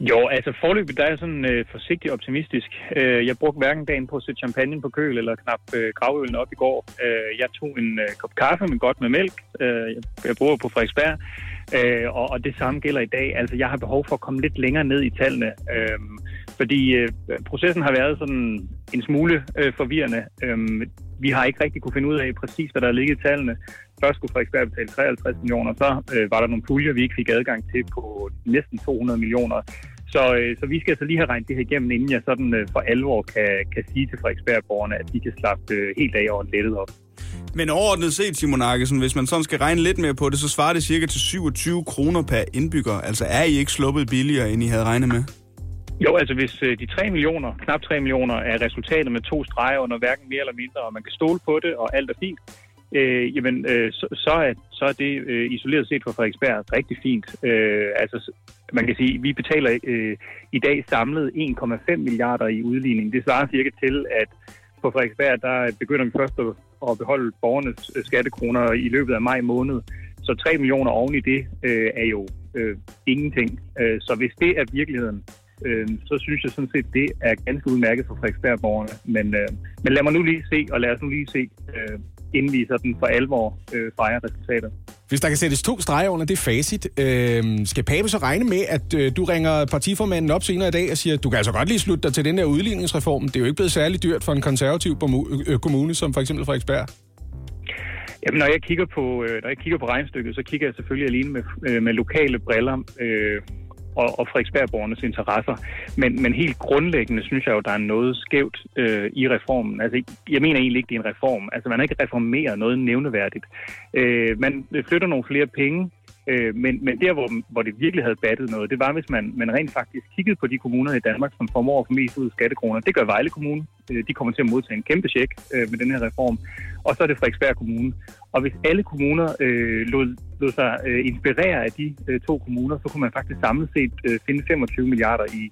Jo, altså forløbet der er jeg sådan øh, forsigtig optimistisk. Øh, jeg brugte hverken dagen på at sætte champagne på køl eller knap øh, gravølen op i går. Øh, jeg tog en øh, kop kaffe, men godt med mælk. Øh, jeg, jeg bor på Frederiksberg. Øh, og, og det samme gælder i dag. Altså, jeg har behov for at komme lidt længere ned i tallene. Øh, fordi øh, processen har været sådan en smule øh, forvirrende. Øhm, vi har ikke rigtig kunne finde ud af præcis, hvad der ligger i tallene. Først skulle Frederiksberg betale 53 millioner, så øh, var der nogle puljer, vi ikke fik adgang til på næsten 200 millioner. Så, øh, så vi skal altså lige have regnet det her igennem, inden jeg sådan øh, for alvor kan, kan sige til Frederiksberg-borgerne, at de kan slappe øh, helt af og lettet op. Men overordnet set, Simon Arkesen, hvis man sådan skal regne lidt mere på det, så svarer det cirka til 27 kroner per indbygger. Altså er I ikke sluppet billigere, end I havde regnet med? Jo, altså hvis øh, de 3 millioner, knap 3 millioner, er resultatet med to streger under hverken mere eller mindre, og man kan stole på det, og alt er fint, øh, jamen, øh, så, så, er, så er det øh, isoleret set for Frederiksberg rigtig fint. Øh, altså, man kan sige, vi betaler øh, i dag samlet 1,5 milliarder i udligning. Det svarer cirka til, at på Frederiksberg, der begynder vi først at, at beholde borgernes øh, skattekroner i løbet af maj måned. Så 3 millioner oven i det øh, er jo øh, ingenting. Øh, så hvis det er virkeligheden, øh, så synes jeg sådan set, det er ganske udmærket for Frederiksberg-borgerne. Men, øh, men lad mig nu lige se, og lad os nu lige se, øh, inden vi sådan for alvor øh, fejrer resultater. Hvis der kan sættes to streger under det facit, øh, skal Pape så regne med, at øh, du ringer partiformanden op senere i dag og siger, du kan altså godt lige slutte dig til den der udligningsreform. Det er jo ikke blevet særlig dyrt for en konservativ kommune, som for eksempel Frederiksberg. Jamen, når jeg kigger på, øh, når jeg kigger på regnstykket, så kigger jeg selvfølgelig alene med, øh, med lokale briller øh, og, og Frederiksbergborgernes interesser. Men, men helt grundlæggende synes jeg jo, der er noget skævt øh, i reformen. Altså, jeg mener egentlig ikke, det er en reform. Altså, man har ikke reformeret noget nævneværdigt. Øh, man flytter nogle flere penge, øh, men, men der, hvor, hvor det virkelig havde battet noget, det var, hvis man, man rent faktisk kiggede på de kommuner i Danmark, som formår at få mest ud af skattekroner. Det gør Vejle Kommune. Øh, de kommer til at modtage en kæmpe check øh, med den her reform. Og så er det Frederiksberg Kommune. Og hvis alle kommuner øh, lod, lod sig øh, inspirere af de øh, to kommuner, så kunne man faktisk samlet set øh, finde 25 milliarder i,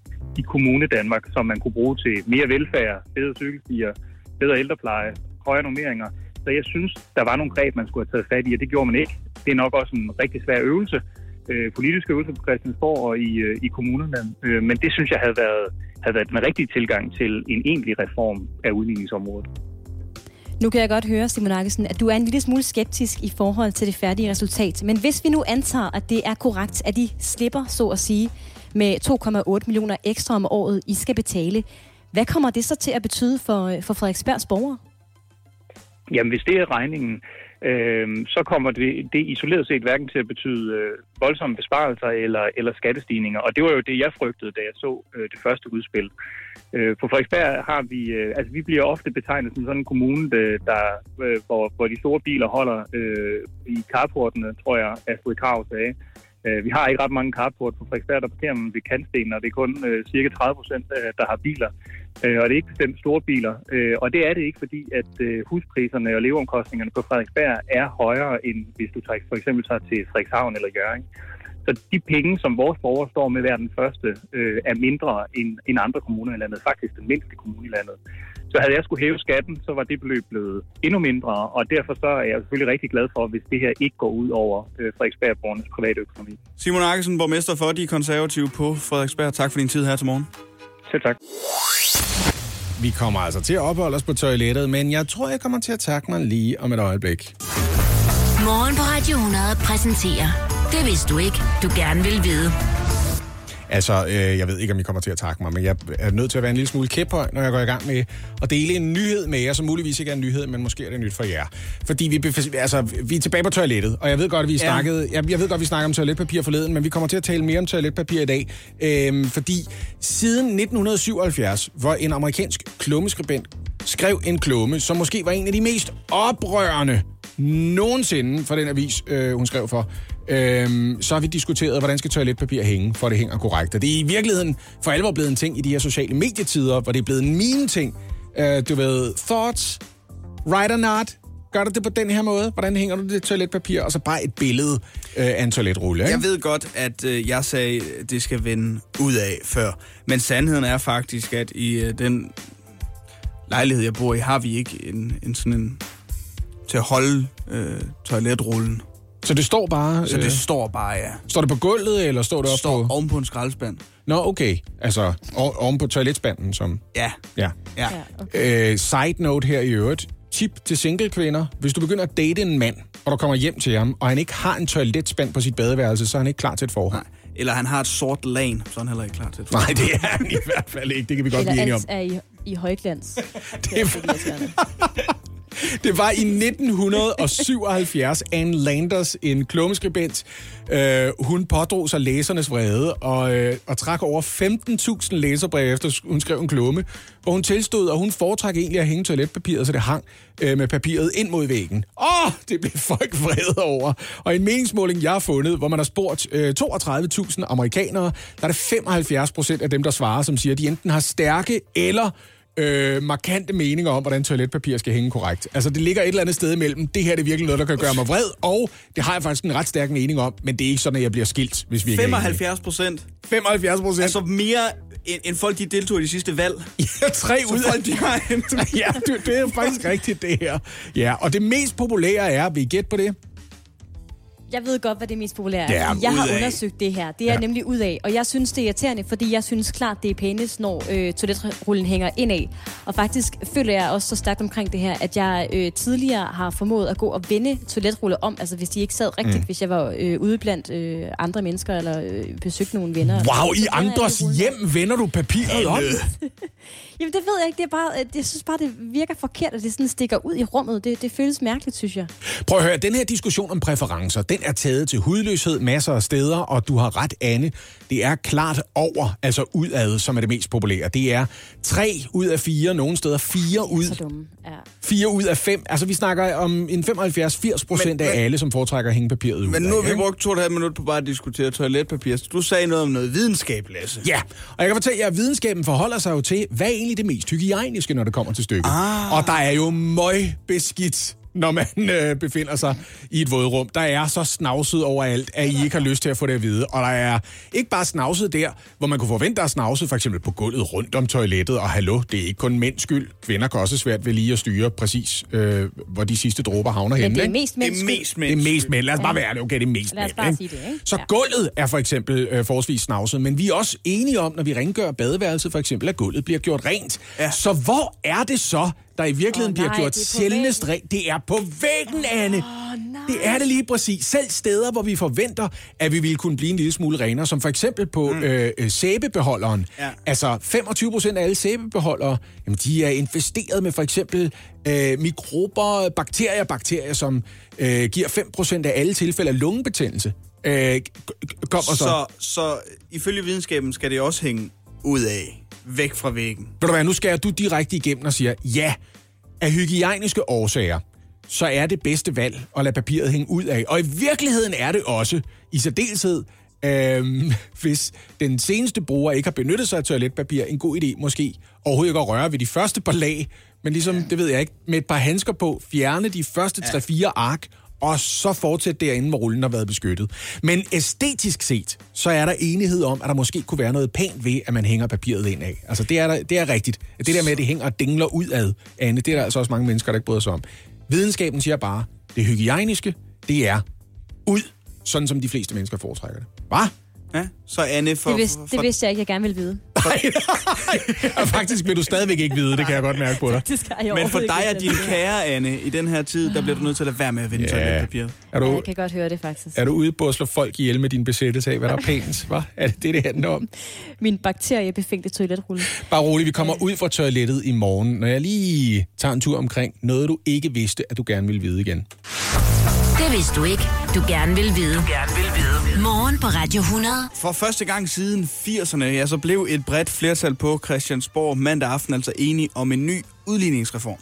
i kommune Danmark, som man kunne bruge til mere velfærd, bedre cykelstier, bedre ældrepleje, højere normeringer. Så jeg synes, der var nogle greb, man skulle have taget fat i, og det gjorde man ikke. Det er nok også en rigtig svær øvelse, øh, politisk øvelse på Christiansborg og i, øh, i kommunerne. Øh, men det synes jeg havde været, havde været den rigtige tilgang til en egentlig reform af udligningsområdet. Nu kan jeg godt høre, Simon Arkesen, at du er en lille smule skeptisk i forhold til det færdige resultat. Men hvis vi nu antager, at det er korrekt, at de slipper, så at sige, med 2,8 millioner ekstra om året, I skal betale, hvad kommer det så til at betyde for, øh, for Frederiksbergs borgere? Jamen, hvis det er regningen, øh, så kommer det, det isoleret set hverken til at betyde øh, voldsomme besparelser eller, eller skattestigninger. Og det var jo det, jeg frygtede, da jeg så øh, det første udspil. Øh, på Frederiksberg har vi, øh, altså vi bliver ofte betegnet som sådan en kommune, der, der øh, hvor, hvor de store biler holder øh, i carportene, tror jeg, Astrid Krav sagde. Øh, vi har ikke ret mange carport på Frederiksberg, der parkerer man ved kantstenen, og det er kun øh, cirka 30 procent, øh, der har biler. Øh, og det er ikke bestemt store biler. Øh, og det er det ikke, fordi at øh, huspriserne og leveomkostningerne på Frederiksberg er højere, end hvis du tager, for eksempel tager til Frederikshavn eller Jørgen. Så de penge, som vores borgere står med hver den første, øh, er mindre end, end andre kommuner i landet. Faktisk den mindste kommune i landet. Så havde jeg skulle hæve skatten, så var det beløb blevet endnu mindre, og derfor så er jeg selvfølgelig rigtig glad for, hvis det her ikke går ud over øh, Frederiksberg-borgernes private økonomi. Simon Akkesen, borgmester for De Konservative på Frederiksberg. Tak for din tid her til morgen. Selv tak. Vi kommer altså til at opholde os på toilettet, men jeg tror, jeg kommer til at takke mig lige om et øjeblik. Morgen på Radio 100 præsenterer Det vidste du ikke, du gerne vil vide. Altså, øh, jeg ved ikke, om I kommer til at takke mig, men jeg er nødt til at være en lille smule kæphøj, når jeg går i gang med at dele en nyhed med jer, som muligvis ikke er en nyhed, men måske er det nyt for jer. Fordi vi, altså, vi er tilbage på toilettet, og jeg ved godt, at vi ja. snakkede, jeg, jeg ved godt, at vi snakker om toiletpapir forleden, men vi kommer til at tale mere om toiletpapir i dag, øh, fordi siden 1977, hvor en amerikansk klummeskribent skrev en klumme, som måske var en af de mest oprørende nogensinde for den avis, øh, hun skrev for, øhm, så har vi diskuteret, hvordan skal toiletpapir hænge, for det hænger korrekt. Og det er i virkeligheden for alvor blevet en ting i de her sociale medietider, hvor det er blevet en meme-ting. Øh, du ved, thoughts, right or not, gør du det på den her måde? Hvordan hænger du det toiletpapir? Og så bare et billede øh, af en toiletrulle, ikke? Jeg ved godt, at øh, jeg sagde, at det skal vende ud af før. Men sandheden er faktisk, at i øh, den lejlighed, jeg bor i, har vi ikke en, en sådan en til at holde øh, toiletrullen. Så det står bare... Så det står bare, ja. Står det på gulvet, eller står det op står på... oven på en skraldespand. Nå, okay. Altså, o- oven på toiletspanden, som... Ja, Ja. ja. Okay. Øh, side note her i øvrigt. Tip til single kvinder. Hvis du begynder at date en mand, og du kommer hjem til ham, og han ikke har en toiletspand på sit badeværelse, så er han ikke klar til et forhold. Nej. Eller han har et sort lag, så er han heller ikke klar til det. Nej, det er han i hvert fald ikke. Det kan vi godt blive Eller enige om. alt er i, i højglans. Det er, det var i 1977, Anne Landers, en klummeskribent. Øh, hun pådrog sig læsernes vrede og, øh, og trak over 15.000 læserbreve efter hun skrev en klumme, hvor hun tilstod, at hun foretrækker egentlig at hænge toiletpapiret, så det hang øh, med papiret ind mod væggen. Åh, det blev folk vrede over. Og en meningsmåling, jeg har fundet, hvor man har spurgt øh, 32.000 amerikanere, der er det 75 procent af dem, der svarer, som siger, at de enten har stærke eller øh, markante meninger om, hvordan toiletpapir skal hænge korrekt. Altså, det ligger et eller andet sted imellem. Det her det er virkelig noget, der kan gøre mig vred, og det har jeg faktisk en ret stærk mening om, men det er ikke sådan, at jeg bliver skilt, hvis vi ikke er enige. 75 procent. 75 procent. Altså mere end, end folk, de deltog i de sidste valg. ja, tre Så ud af... folk, de har en... ja, det, det er faktisk rigtigt, det her. Ja, og det mest populære er, vil I gætte på det? Jeg ved godt, hvad det mest populære er. Ja, jeg har af. undersøgt det her. Det er Ja. nemlig ud af. Og jeg synes, det er irriterende, fordi jeg synes klart, det er pænest, når øh, toiletrullen hænger indad. Og faktisk føler jeg også så stærkt omkring det her, at jeg øh, tidligere har formået at gå og vende toiletruller om. Altså hvis de ikke sad rigtigt, mm. hvis jeg var øh, ude blandt øh, andre mennesker, eller øh, besøgte nogle venner. Wow, i andres hjem vender du papiret om? Jamen det ved jeg ikke. Det er bare, øh, jeg synes bare, det virker forkert, at det sådan stikker ud i rummet. Det, det føles mærkeligt, synes jeg. Prøv at høre, den her diskussion om præferencer, den er taget til hudløshed masser af steder, og du har ret, Anne. Det er klart over, altså udad, som er det mest populære. Det er tre ud af fire, nogle steder fire ud, Så dumme. Ja. fire ud af fem. Altså vi snakker om en 75-80 procent af men- alle, som foretrækker at hænge papiret ud. Men nu har vi brugt to og et halvt minut på bare at diskutere toiletpapir. Så Du sagde noget om noget videnskab, Lasse. Ja, og jeg kan fortælle jer, at videnskaben forholder sig jo til, hvad egentlig det mest hygiejniske, når det kommer til stykket. Ah. Og der er jo møg beskidt når man øh, befinder sig i et vådrum. Der er så snavset overalt, at I ikke har lyst til at få det at vide. Og der er ikke bare snavset der, hvor man kunne forvente, der er snavset for eksempel på gulvet rundt om toilettet. Og hallo, det er ikke kun mænds skyld. Kvinder kan også svært ved lige at styre præcis, øh, hvor de sidste dråber havner Men henne. det er mest Det er mest Det er mænds mest mænd. Lad os bare være det. Okay, det er mest Lad os mænd, bare ikke? sige det, ikke? Så Ja. gulvet er for eksempel øh, forholdsvis snavset, men vi er også enige om, når vi rengør badeværelset for eksempel, at gulvet bliver gjort rent. Ja. Så hvor er det så, der i virkeligheden bliver nej, gjort det er på sjældnest rent. Det er på væggen, Anne. Det er det lige præcis. Selv steder, hvor vi forventer, at vi ville kunne blive en lille smule renere, som for eksempel på mm. øh, øh, sæbebeholderen. Ja. Altså 25 procent af alle sæbebeholdere, jamen, de er infesteret med for eksempel øh, mikrober, bakterier, bakterier, som øh, giver 5 procent af alle tilfælde af lungebetændelse. Øh, kommer så. Så, så ifølge videnskaben skal det også hænge ud af, væk fra væggen. Ved du hvad, nu skærer du direkte igennem og siger, ja, af hygiejniske årsager, så er det bedste valg at lade papiret hænge ud af. Og i virkeligheden er det også, i særdeleshed, øhm, hvis den seneste bruger ikke har benyttet sig af toiletpapir, en god idé måske overhovedet ikke at røre ved de første par lag, men ligesom, det ved jeg ikke, med et par handsker på, fjerne de første 3-4 ark, og så fortsætte derinde, hvor rullen har været beskyttet. Men æstetisk set, så er der enighed om, at der måske kunne være noget pænt ved, at man hænger papiret ind af. Altså, det er, der, det er rigtigt. Det der med, at det hænger og dingler ud af, Anne, det er der altså også mange mennesker, der ikke bryder sig om. Videnskaben siger bare, det hygiejniske, det er ud, sådan som de fleste mennesker foretrækker det. Hvad? Ja, så Anne for... Det, vidste, for, det vidste jeg ikke, jeg gerne ville vide. Nej, nej. Og faktisk vil du stadigvæk ikke vide, det kan jeg godt mærke på dig. Men for dig og din kære, Anne, i den her tid, der bliver du nødt til at lade være med at vende Ja. ja. toiletpapir. Er Ja, du, jeg kan godt høre det faktisk. er du ude på at slå folk ihjel med din besættelse af, hvad der er pænt? Hva? Er det det, det handler om? Min bakteriebefængte toiletrulle. Bare rolig, vi kommer ud fra toilettet i morgen, når jeg lige tager en tur omkring noget, du ikke vidste, at du gerne ville vide igen. Det vidste du ikke, du gerne vil vide. Gerne vil vide. Morgen på Radio 100. For første gang siden 80'erne, ja, så blev et bredt flertal på Christiansborg mandag aften altså enige om en ny udligningsreform.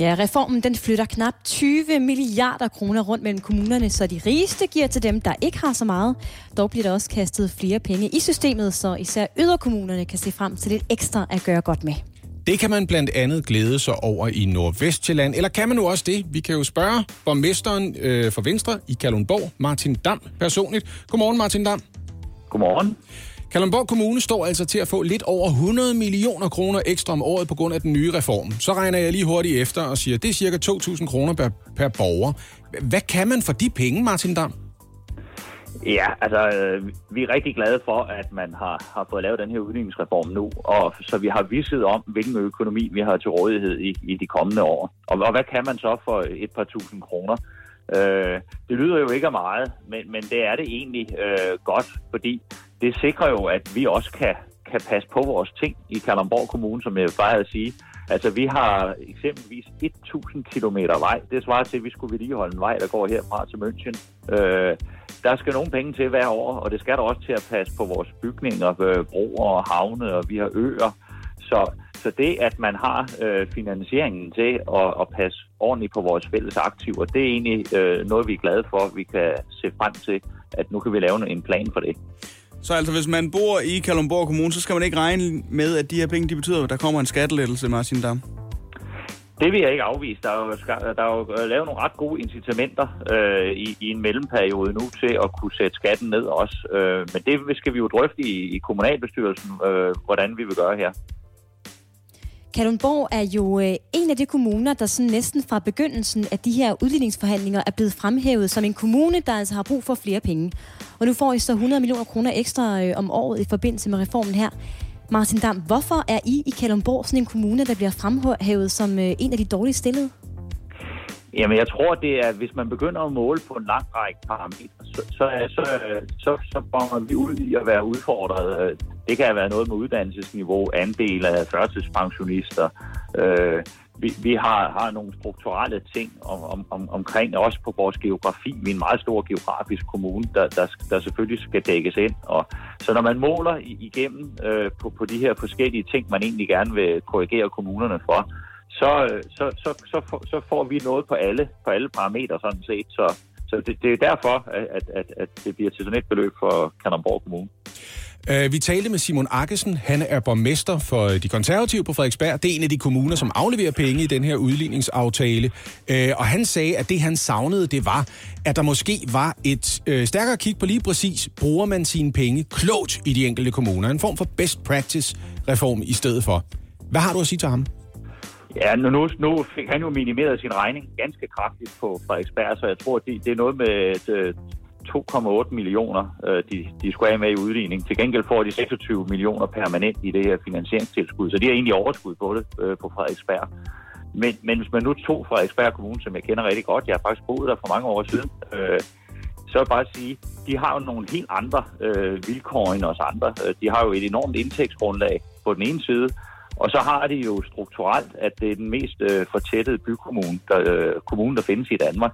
Ja, reformen den flytter knap 20 milliarder kroner rundt mellem kommunerne, så de rigeste giver til dem, der ikke har så meget. Dog bliver der også kastet flere penge i systemet, så især yderkommunerne kan se frem til lidt ekstra at gøre godt med. Det kan man blandt andet glæde sig over i Nordvestjylland. Eller kan man nu også det? Vi kan jo spørge borgmesteren øh, for Venstre i Kalundborg, Martin Dam, personligt. Godmorgen, Martin Dam. Godmorgen. Kalundborg Kommune står altså til at få lidt over 100 millioner kroner ekstra om året på grund af den nye reform. Så regner jeg lige hurtigt efter og siger, at det er cirka 2.000 kroner per, per borger. Hvad kan man for de penge, Martin Dam? Ja, altså, øh, vi er rigtig glade for, at man har, har fået lavet den her udligningsreform nu, og så vi har vidset om, hvilken økonomi vi har til rådighed i, i de kommende år. Og, og hvad kan man så for et par tusind kroner? Øh, det lyder jo ikke af meget, men, men det er det egentlig øh, godt, fordi det sikrer jo, at vi også kan, kan passe på vores ting i Kalundborg Kommune, som jeg plejer at sige. Altså, vi har eksempelvis 1000 km vej. Det svarer til, at vi skulle vedligeholde en vej, der går herfra til München. Øh, der skal nogle penge til hver år, og det skal der også til at passe på vores bygninger, øh, broer og havne, og vi har øer. Så, så det, at man har øh, finansieringen til at, at passe ordentligt på vores fælles aktiver, det er egentlig øh, noget, vi er glade for, vi kan se frem til, at nu kan vi lave en plan for det. Så altså, hvis man bor i Kalundborg Kommune, så skal man ikke regne med, at de her penge, de betyder, at der kommer en skattelettelse, Martin Dam. Det vil jeg ikke afvise. Der er jo, der er jo lavet nogle ret gode incitamenter øh, i, i en mellemperiode nu til at kunne sætte skatten ned også. Øh, men det skal vi jo drøfte i, i kommunalbestyrelsen, øh, hvordan vi vil gøre her. Kalundborg er jo øh, en af de kommuner, der sådan næsten fra begyndelsen af de her udligningsforhandlinger er blevet fremhævet som en kommune, der altså har brug for flere penge. Og nu får I så 100 millioner kroner ekstra øh, om året i forbindelse med reformen her. Martin Dam, hvorfor er I i Kalundborg sådan en kommune, der bliver fremhævet som øh, en af de dårligst stillede? Jamen, jeg tror, det er, hvis man begynder at måle på en lang række parametre, så, så, så, så, så vi ud i at være udfordret. Det kan være noget med uddannelsesniveau, andel af førtidspensionister. Øh, vi, vi har, har nogle strukturelle ting om, om, om, omkring også på vores geografi. Vi er en meget stor geografisk kommune, der, der, der selvfølgelig skal dækkes ind. Og, så når man måler igennem øh, på, på de her forskellige ting, man egentlig gerne vil korrigere kommunerne for, så, øh, så, så, så, får, så får vi noget på alle, på alle parametre sådan set. Så, så det, det er derfor, at, at, at det bliver til sådan et beløb for Kalundborg Kommune. Øh, vi talte med Simon Akkesen. Han er borgmester for øh, de konservative på Frederiksberg. Det er en af de kommuner, som afleverer penge i den her udligningsaftale. Og han sagde, at det han savnede, det var, at der måske var et stærkere kig på lige præcis, bruger man sine penge klogt i de enkelte kommuner. En form for best practice reform i stedet for. Hvad har du at sige til ham? Ja, nu, nu, nu fik han jo minimeret sin regning ganske kraftigt på Frederiksberg, så jeg tror, det, det er noget med et, 2,8 øh, millioner, øh, de, de skulle have med i udligning. Til gengæld får de 26 millioner permanent i det her finansieringstilskud, så de har egentlig overskud på det øh, på Frederiksberg. Men, men hvis man nu tog Frederiksberg Kommune, som jeg kender rigtig godt, jeg har faktisk boet der for mange år siden, øh, så vil jeg bare sige, de har jo nogle helt andre øh, vilkår end os andre. De har jo et enormt indtægtsgrundlag på den ene side, og så har de jo strukturelt, at det er den mest øh, fortættede bykommune, der, øh, kommune, der findes i Danmark.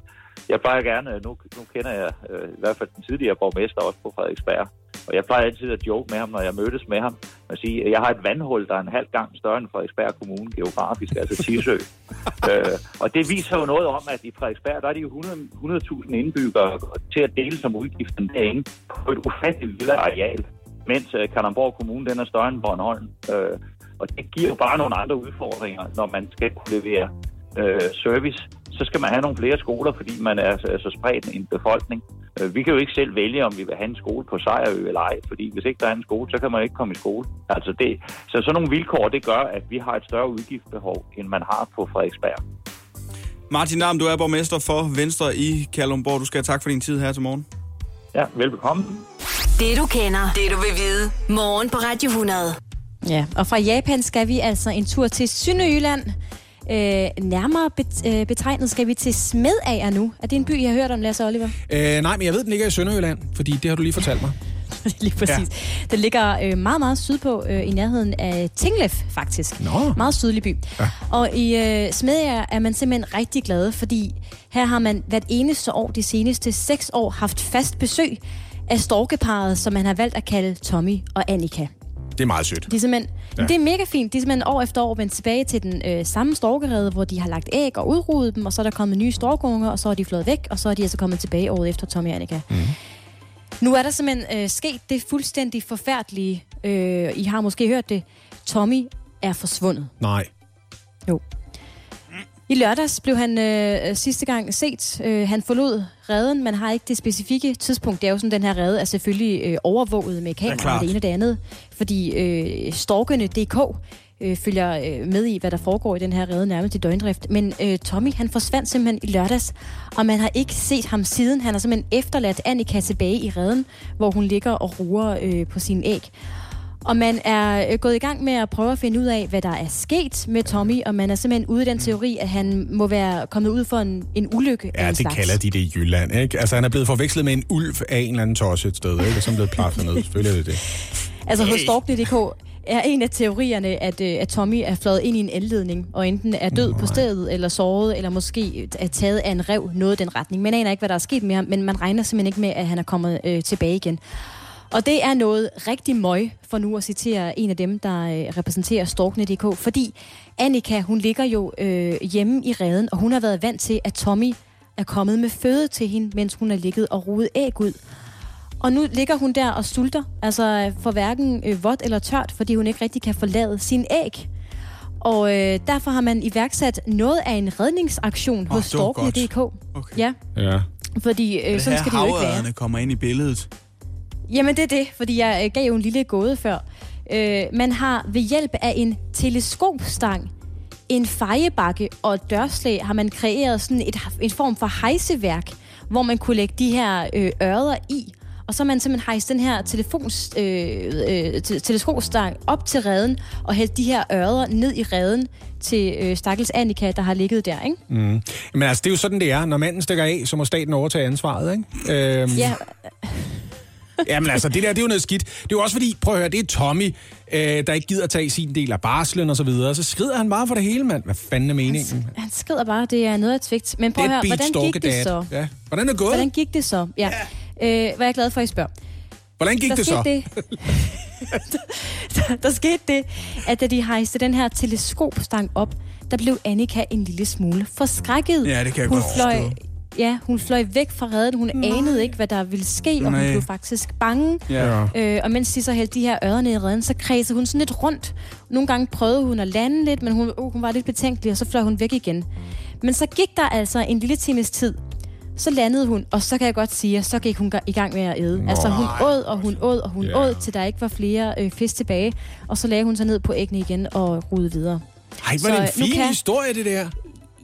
Jeg plejer gerne, nu, nu kender jeg øh, i hvert fald den tidligere borgmester også på Frederiksberg, og jeg plejer altid at joke med ham, når jeg mødes med ham, og sige, at jeg har et vandhul, der er en halv gang større end Frederiksberg Kommune geografisk, altså Tisø. øh, og det viser jo noget om, at i Frederiksberg, der er de jo 100 100.000 indbyggere til at dele som udgiften derinde på et ufatteligt lille areal, mens øh, Kalundborg Kommune, den er større end Bornholm. Øh, og det giver jo bare nogle andre udfordringer, når man skal kunne levere øh, service. Så skal man have nogle flere skoler, fordi man er, er så spredt en befolkning. Øh, vi kan jo ikke selv vælge, om vi vil have en skole på Sejrø eller ej, fordi hvis ikke der er en skole, så kan man ikke komme i skole. Altså det, så sådan nogle vilkår, det gør, at vi har et større udgiftsbehov, end man har på Frederiksberg. Martin Dam, du er borgmester for Venstre i Kalundborg. Du skal have tak for din tid her til morgen. Ja, velbekomme. Det du kender, det du vil vide. Morgen på Radio 100. Ja, og fra Japan skal vi altså en tur til Sønderjylland. Øh, nærmere øh, betegnet skal vi til Smedager nu. Er det en by, jeg har hørt om, Lasse Oliver? Øh, nej, men jeg ved, den ligger i Sønderjylland, fordi det har du lige fortalt mig. Lige præcis. Ja. Den ligger øh, meget, meget sydpå, øh, i nærheden af Tinglef, faktisk. Nå. Meget sydlig by. Ja. Og i øh, Smedager er man simpelthen rigtig glad, fordi her har man hvert eneste år, de seneste seks år, haft fast besøg af storkeparet, som man har valgt at kalde Tommy og Annika. Det er meget sødt. De er simpelthen, ja. Det er mega fint. De er simpelthen år efter år vendt tilbage til den øh, samme storkerede, hvor de har lagt æg og udrudet dem, og så er der kommet nye storkunger, og så er de flået væk, og så er de altså kommet tilbage året efter Tommy og Annika. Mm. Nu er der simpelthen øh, sket det fuldstændig forfærdelige. Øh, I har måske hørt det. Tommy er forsvundet. Nej. Jo. I lørdags blev han øh, sidste gang set. Øh, han forlod redden. Man har ikke det specifikke tidspunkt. Det er jo sådan, den her redde er selvfølgelig øh, overvåget med kamera klart. og det ene og det andet. Fordi øh, storkene.dk øh, følger øh, med i, hvad der foregår i den her redde nærmest i døgndrift. Men øh, Tommy, han forsvandt simpelthen i lørdags, og man har ikke set ham siden. Han har simpelthen efterladt Annika tilbage i redden, hvor hun ligger og ruer øh, på sin æg. Og man er øh, gået i gang med at prøve at finde ud af, hvad der er sket med Tommy, og man er simpelthen ude i den teori, at han må være kommet ud for en, en ulykke af Ja, en det slags. kalder de det i Jylland, ikke? Altså, han er blevet forvekslet med en ulv af en eller anden tosse et sted, ikke? Og så er han blevet plaffet ned. Selvfølgelig er det det. Altså hos Stork.dk er en af teorierne, at, øh, at Tommy er fløjet ind i en elledning, og enten er død på stedet, eller såret, eller måske er taget af en rev, noget i den retning. Man aner ikke, hvad der er sket med ham, men man regner simpelthen ikke med, at han er kommet øh, tilbage igen. Og det er noget rigtig møg, for nu at citere en af dem, der øh, repræsenterer Storkne.dk, fordi Annika, hun ligger jo øh, hjemme i redden, og hun har været vant til, at Tommy er kommet med føde til hende, mens hun har ligget og rodet æg ud. Og nu ligger hun der og sulter, altså for hverken øh, vådt eller tørt, fordi hun ikke rigtig kan forlade sin æg. Og øh, derfor har man iværksat noget af en redningsaktion Åh, hos. Storkne.dk. Okay. Ja, Ja. fordi øh, sådan skal det jo ikke være. kommer ind i billedet. Jamen det er det, fordi jeg øh, gav jo en lille gåde før. Øh, man har ved hjælp af en teleskopstang, en fejebakke og et dørslæg, har man kreeret sådan et, en form for hejseværk, hvor man kunne lægge de her øh, ørder i. Og så har man simpelthen hejst den her telefons, øh, øh, te- teleskopstang op til redden og hældt de her ørder ned i redden til øh, stakkels Annika, der har ligget der, ikke? Mm. Men altså, det er jo sådan, det er. Når manden stikker af, så må staten overtage ansvaret, ikke? Øhm, Ja, Jamen altså, det der, det er jo noget skidt. Det er jo også fordi, prøv at høre, det er Tommy, øh, der ikke gider tage sin del af barslen og så videre. Så skrider han bare for det hele, mand. Hvad fanden er meningen? han skrider bare, det er noget af et svigt. Men prøv at høre, hvordan gik det stalker så? dad. Ja. Hvordan er det gået? Hvordan gik det så? Ja. Øh, var jeg glad for, at I spørger. Hvordan gik der det så? Det, der, der skete det, at da de hejste den her teleskopstang op, der blev Annika en lille smule forskrækket. Ja, det kan jeg hun godt fløj, forstå. Ja, hun fløj væk fra redden. Hun Nej. anede ikke, hvad der ville ske, og hun blev faktisk bange. Ja. Øh, og mens de så hældte de her ørder ned i redden, så kredsede hun sådan lidt rundt. Nogle gange prøvede hun at lande lidt, men hun, uh, hun var lidt betænkelig, og så fløj hun væk igen. Men så gik der altså en lille times tid. Så landede hun, og så kan jeg godt sige, at så gik hun i gang med at æde. Altså hun åd, og hun åd, og hun Ja. åd, til der ikke var flere øh, fisk tilbage. Og så lagde hun sig ned på æggene igen og rudede videre. Ej, er det en fin kan- historie, det der.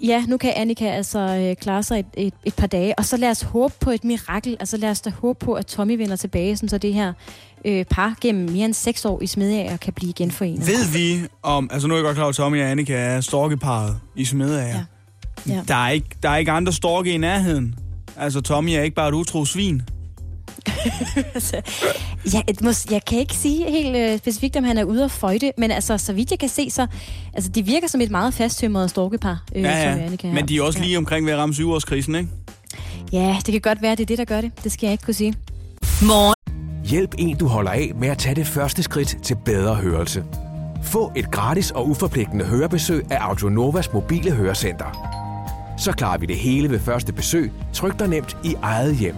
Ja, nu kan Annika altså øh, klare sig et, et, et par dage, og så lad os håbe på et mirakel. Altså lad os da håbe på, at Tommy vender tilbage, sådan så det her øh, par gennem mere end seks år i Smedager kan blive genforenet. Ved vi om, altså nu er jeg godt klar over, at Tommy og Annika er storkeparet i Smedager. Ja. Ja. Der, er ikke, der er ikke andre storke i nærheden. Altså Tommy er ikke bare et utro svin. altså, jeg, mås, jeg kan ikke sige helt øh, specifikt, om han er ude at føjte, men altså, så vidt jeg kan se, så altså, de virker som et meget fasttømret storkepar. Øh, Ja, ja. Annika her. Men de er også lige omkring ved at ramme syvårskrisen, ikke? Ja, det kan godt være, det er det, der gør det. Det skal jeg ikke kunne sige. Morgen. Hjælp en, du holder af med at tage det første skridt til bedre hørelse. Få et gratis og uforpligtende hørebesøg af Audionovas mobile hørecenter. Så klarer vi det hele ved første besøg, tryk dig nemt i eget hjem.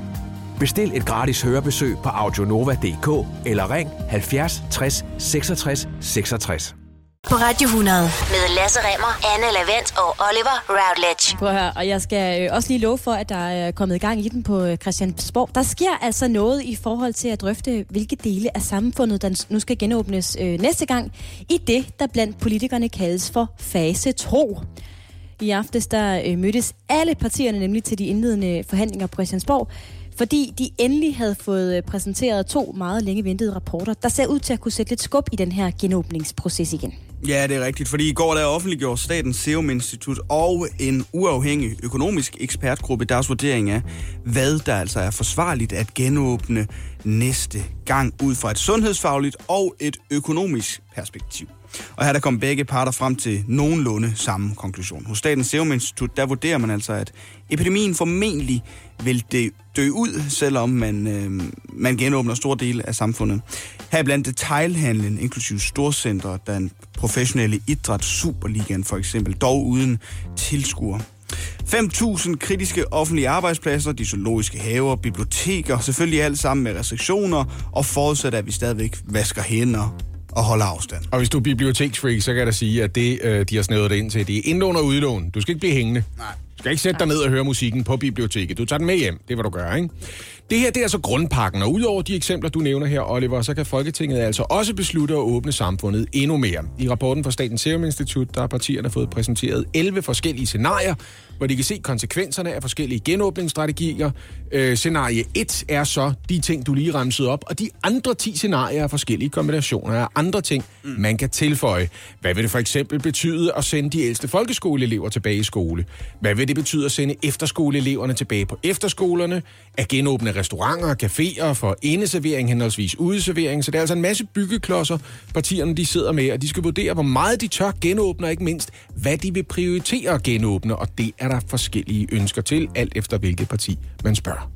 Bestil et gratis hørebesøg på audionova.dk eller ring 70 60 66 66. På Radio 100 med Lasse Remmer, Anne Lavendt og Oliver Routledge. Prøv at høre, og jeg skal øh, også lige love for, at der er kommet i gang i den på øh, Christiansborg. Der sker altså noget i forhold til at drøfte, hvilke dele af samfundet, der nu skal genåbnes øh, næste gang, i det, der blandt politikerne kaldes for fase 2. I aftes der øh, mødtes alle partierne nemlig til de indledende forhandlinger på Christiansborg, fordi de endelig havde fået øh, præsenteret to meget længe ventede rapporter, der ser ud til at kunne sætte lidt skub i den her genåbningsproces igen. Ja, det er rigtigt, fordi i går der offentliggjorde Statens Serum Institut og en uafhængig økonomisk ekspertgruppe deres vurdering af, hvad der altså er forsvarligt at genåbne næste gang ud fra et sundhedsfagligt og et økonomisk perspektiv. Og her der kom begge parter frem til nogenlunde samme konklusion. Hos Statens Serum Institut, der vurderer man altså, at epidemien formentlig vil dø, dø ud, selvom man, øh, man genåbner store dele af samfundet. Her blandt detailhandlen, inklusive storcentre, den professionelle idræt, Superligaen for eksempel, dog uden tilskuer. 5.000 kritiske offentlige arbejdspladser, de zoologiske haver, biblioteker, selvfølgelig alt sammen med restriktioner, og forudsat, at vi stadigvæk vasker hænder og holder afstand. Og hvis du er biblioteksfreak, så kan jeg da sige, at det, øh, de har snævet det ind til, det er indlån og udlån. Du skal ikke blive hængende. Nej. Du skal ikke sætte dig ned og høre musikken på biblioteket. Du tager den med hjem. Det er, hvad du gør, ikke? Det her, det er altså grundpakken, og udover de eksempler, du nævner her, Oliver, så kan Folketinget altså også beslutte at åbne samfundet endnu mere. I rapporten fra Statens Serum Institut, der har partierne fået præsenteret 11 forskellige scenarier, hvor de kan se konsekvenserne af forskellige genåbningsstrategier. Øh, scenarie 1 er så de ting, du lige ramsede op, og de andre 10 scenarier er forskellige kombinationer af andre ting, mm. man kan tilføje. Hvad vil det for eksempel betyde at sende de ældste folkeskoleelever tilbage i skole? Hvad vil det betyde at sende efterskoleeleverne tilbage på efterskolerne? At genåbne restauranter og caféer for indeservering henholdsvis udeservering? Så det er altså en masse byggeklodser, partierne de sidder med, og de skal vurdere, hvor meget de tør genåbne, og ikke mindst, hvad de vil prioritere at genåbne, og det er der forskellige ønsker til, alt efter hvilket parti man spørger.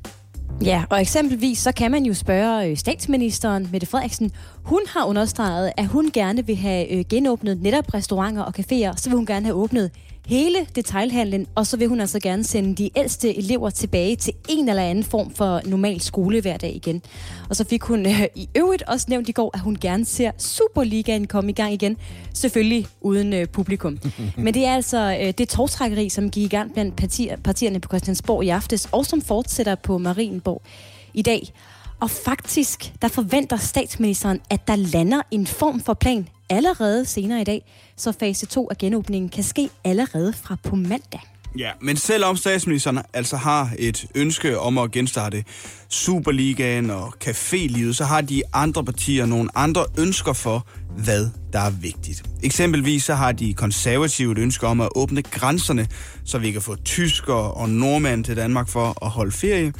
Ja, og eksempelvis så kan man jo spørge øh, statsministeren, Mette Frederiksen. Hun har understreget, at hun gerne vil have øh, genåbnet netop restauranter og caféer. Så vil hun gerne have åbnet hele detailhandlen, og så vil hun altså gerne sende de ældste elever tilbage til en eller anden form for normal skolehverdag igen. Og så fik hun øh, i øvrigt også nævnt i går, at hun gerne ser Superligaen komme i gang igen. Selvfølgelig uden øh, publikum. Men det er altså øh, det togtrækkeri, som gik i gang blandt partier, partierne på Christiansborg i aftes, og som fortsætter på Marienborg i dag. Og faktisk, der forventer statsministeren, at der lander en form for plan allerede senere i dag, så fase 2 af genåbningen kan ske allerede fra på mandag. Ja, men selvom statsministeren altså har et ønske om at genstarte Superligaen og cafélivet, så har de andre partier nogle andre ønsker for, hvad der er vigtigt. Eksempelvis så har de konservative et ønske om at åbne grænserne, så vi kan få tyskere og nordmænd til Danmark for at holde ferie.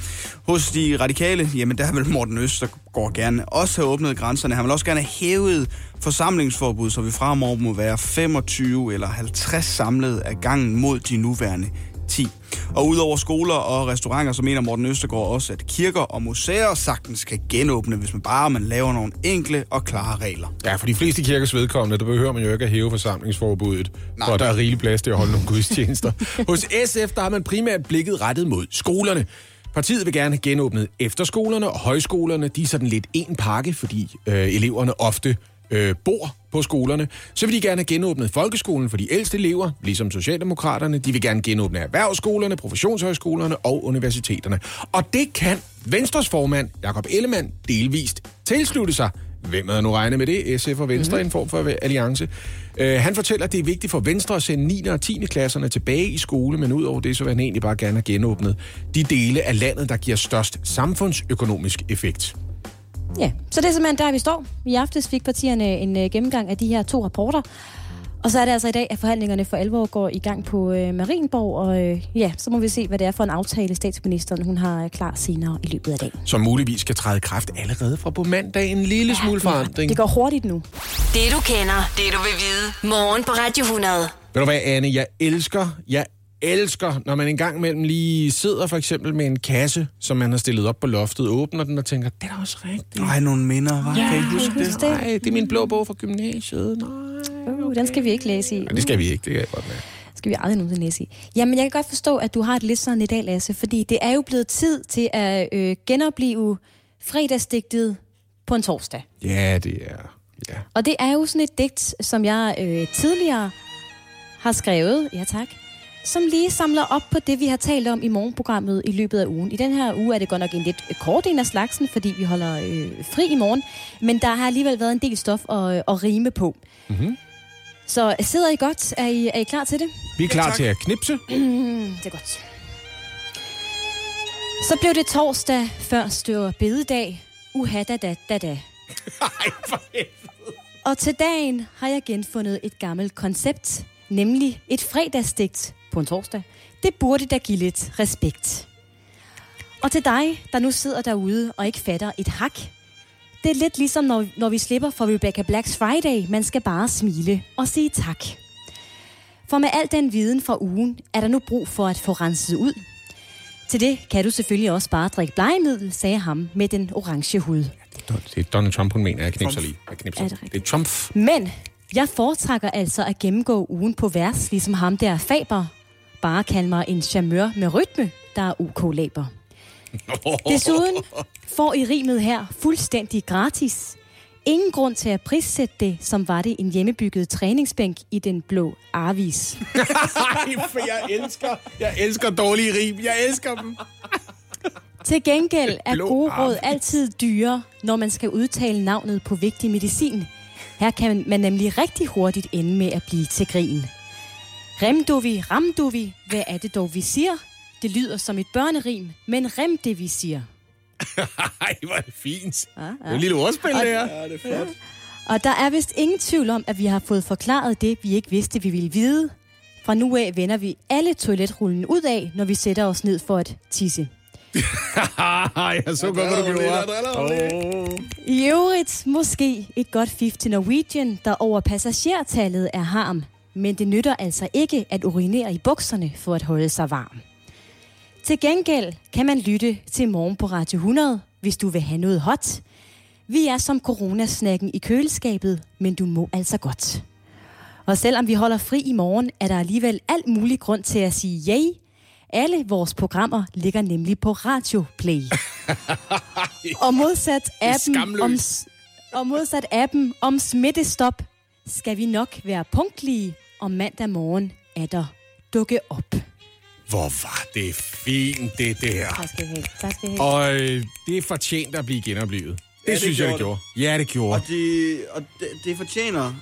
Hos de radikale, jamen der vil Morten Østergaard gerne også have åbnet grænserne. Han vil også gerne have hævet forsamlingsforbud, så vi fremover må være 25 eller 50 samlet af gangen mod de nuværende 10. Og udover skoler og restauranter, så mener Morten Østergaard også, at kirker og museer sagtens kan genåbne, hvis man bare man laver nogle enkle og klare regler. Ja, for de fleste kirkers vedkommende, der behøver man jo ikke at hæve forsamlingsforbuddet, Nej. for der er rigelig plads til at holde nogle gudstjenester. Hos SF, der har man primært blikket rettet mod skolerne. Partiet vil gerne genåbne efterskolerne og højskolerne. De er sådan lidt en pakke, fordi øh, eleverne ofte øh, bor på skolerne. Så vil de gerne have genåbnet folkeskolen for de ældste elever, ligesom Socialdemokraterne. De vil gerne genåbne erhvervsskolerne, professionshøjskolerne og universiteterne. Og det kan Venstres formand, Jakob Ellemann, delvist tilslutte sig. Hvem havde nu regnet med det? SF og Venstre mm-hmm. en form for alliance. Uh, han fortæller, at det er vigtigt for Venstre at sende 9. og 10. klasserne tilbage i skole, men udover det, så vil han egentlig bare gerne have genåbnet de dele af landet, der giver størst samfundsøkonomisk effekt. Ja, så det er simpelthen der, vi står. I aftes fik partierne en uh, gennemgang af de her to rapporter. Og så er det altså i dag, at forhandlingerne for alvor går i gang på uh, Marienborg. Og uh, ja, så må vi se, hvad det er for en aftale, statsministeren hun har uh, klar senere i løbet af dagen. Som muligvis skal træde kraft allerede fra på mandag. En lille ja, smule forandring. Det går hurtigt nu. Det du kender, det du vil vide. Morgen på Radio 100. Ved du hvad, Anne, jeg elsker, jeg elsker, når man en gang imellem lige sidder for eksempel med en kasse, som man har stillet op på loftet, åbner den og tænker, det er da også rigtigt. Ej, nogle minder, hva? Ja, kan I huske det? det? Nej, det er min blå bog fra gymnasiet. Nej. Uh, den skal vi ikke læse i. Nej, det skal vi ikke, det kan jeg godt med. skal vi aldrig nogensinde læse i. Jamen, jeg kan godt forstå, at du har det lidt sådan i dag, Lasse, fordi det er jo blevet tid til at øh, genopleve fredagsdigtet på en torsdag. Ja, det er... Ja. Og det er jo sådan et digt, som jeg øh, tidligere har skrevet, ja tak, som lige samler op på det, vi har talt om i morgenprogrammet i løbet af ugen. I den her uge er det godt nok en lidt kort en af slagsen, fordi vi holder øh, fri i morgen, men der har alligevel været en del stof at, at rime på. Mm-hmm. Så sidder I godt? Er I, er I klar til det? Vi er klar til at knipse. Det er godt. Så blev det torsdag, før stør bededag. Uha da da da da. Ej, for Og til dagen har jeg genfundet et gammelt koncept, nemlig et fredagsdigt på en torsdag. Det burde da give lidt respekt. Og til dig, der nu sidder derude og ikke fatter et hak. Det er lidt ligesom, når, når vi slipper for Rebecca Blacks Friday. Man skal bare smile og sige tak. For med al den viden fra ugen, er der nu brug for at få renset ud. Til det kan du selvfølgelig også bare drikke blegemiddel, sagde ham med den orange hud. Det er Donald Trump, hun mener. Jeg knipser lige. Jeg knipser. Er det det, er Trump. Men jeg foretrækker altså at gennemgå ugen på vers, ligesom ham der Faber. Bare kald mig en charmeur med rytme, der er UK-laber. Desuden får I rimet her fuldstændig gratis. Ingen grund til at prissætte det, som var det en hjemmebygget træningsbænk i den blå Arvis. Ej, for jeg elsker, jeg elsker dårlige rim. Jeg elsker dem. Til gengæld er gode råd altid dyre, når man skal udtale navnet på vigtig medicin. Her kan man nemlig rigtig hurtigt ende med at blive til grin. Remduvi, ramduvi, hvad er det dog, vi siger? Det lyder som et børnerim, men rem det, vi siger. Ej, hvor er det fint. Ja, Det er et lille ordspil, det her. Ja, det er flot. Og der er vist ingen tvivl om, at vi har fået forklaret det, vi ikke vidste, vi ville vide. Fra nu af vender vi alle toiletrullen ud af, når vi sætter os ned for at tisse. Jeg så godt, hvad du gjorde. Oh. I øvrigt måske et godt fif til Norwegian, der over passagertallet er harm. Men det nytter altså ikke at urinere i bukserne for at holde sig varm. Til gengæld kan man lytte til morgen på Radio 100, hvis du vil have noget hot. Vi er som coronasnakken i køleskabet, men du må altså godt. Og selvom vi holder fri i morgen, er der alligevel alt mulig grund til at sige yay. Alle vores programmer ligger nemlig på Radio Play. og modsat appen om, og modsat appen om smittestop, skal vi nok være punktlige, og mandag morgen er der dukke op. Hvor var det fint, det der. Tak skal I have. Tak skal I have. Og øh, det er fortjent at blive genoplevet. Det, Ja, det synes jeg, det gjorde gjorde. Ja, det gjorde. Og, det, og det, det fortjener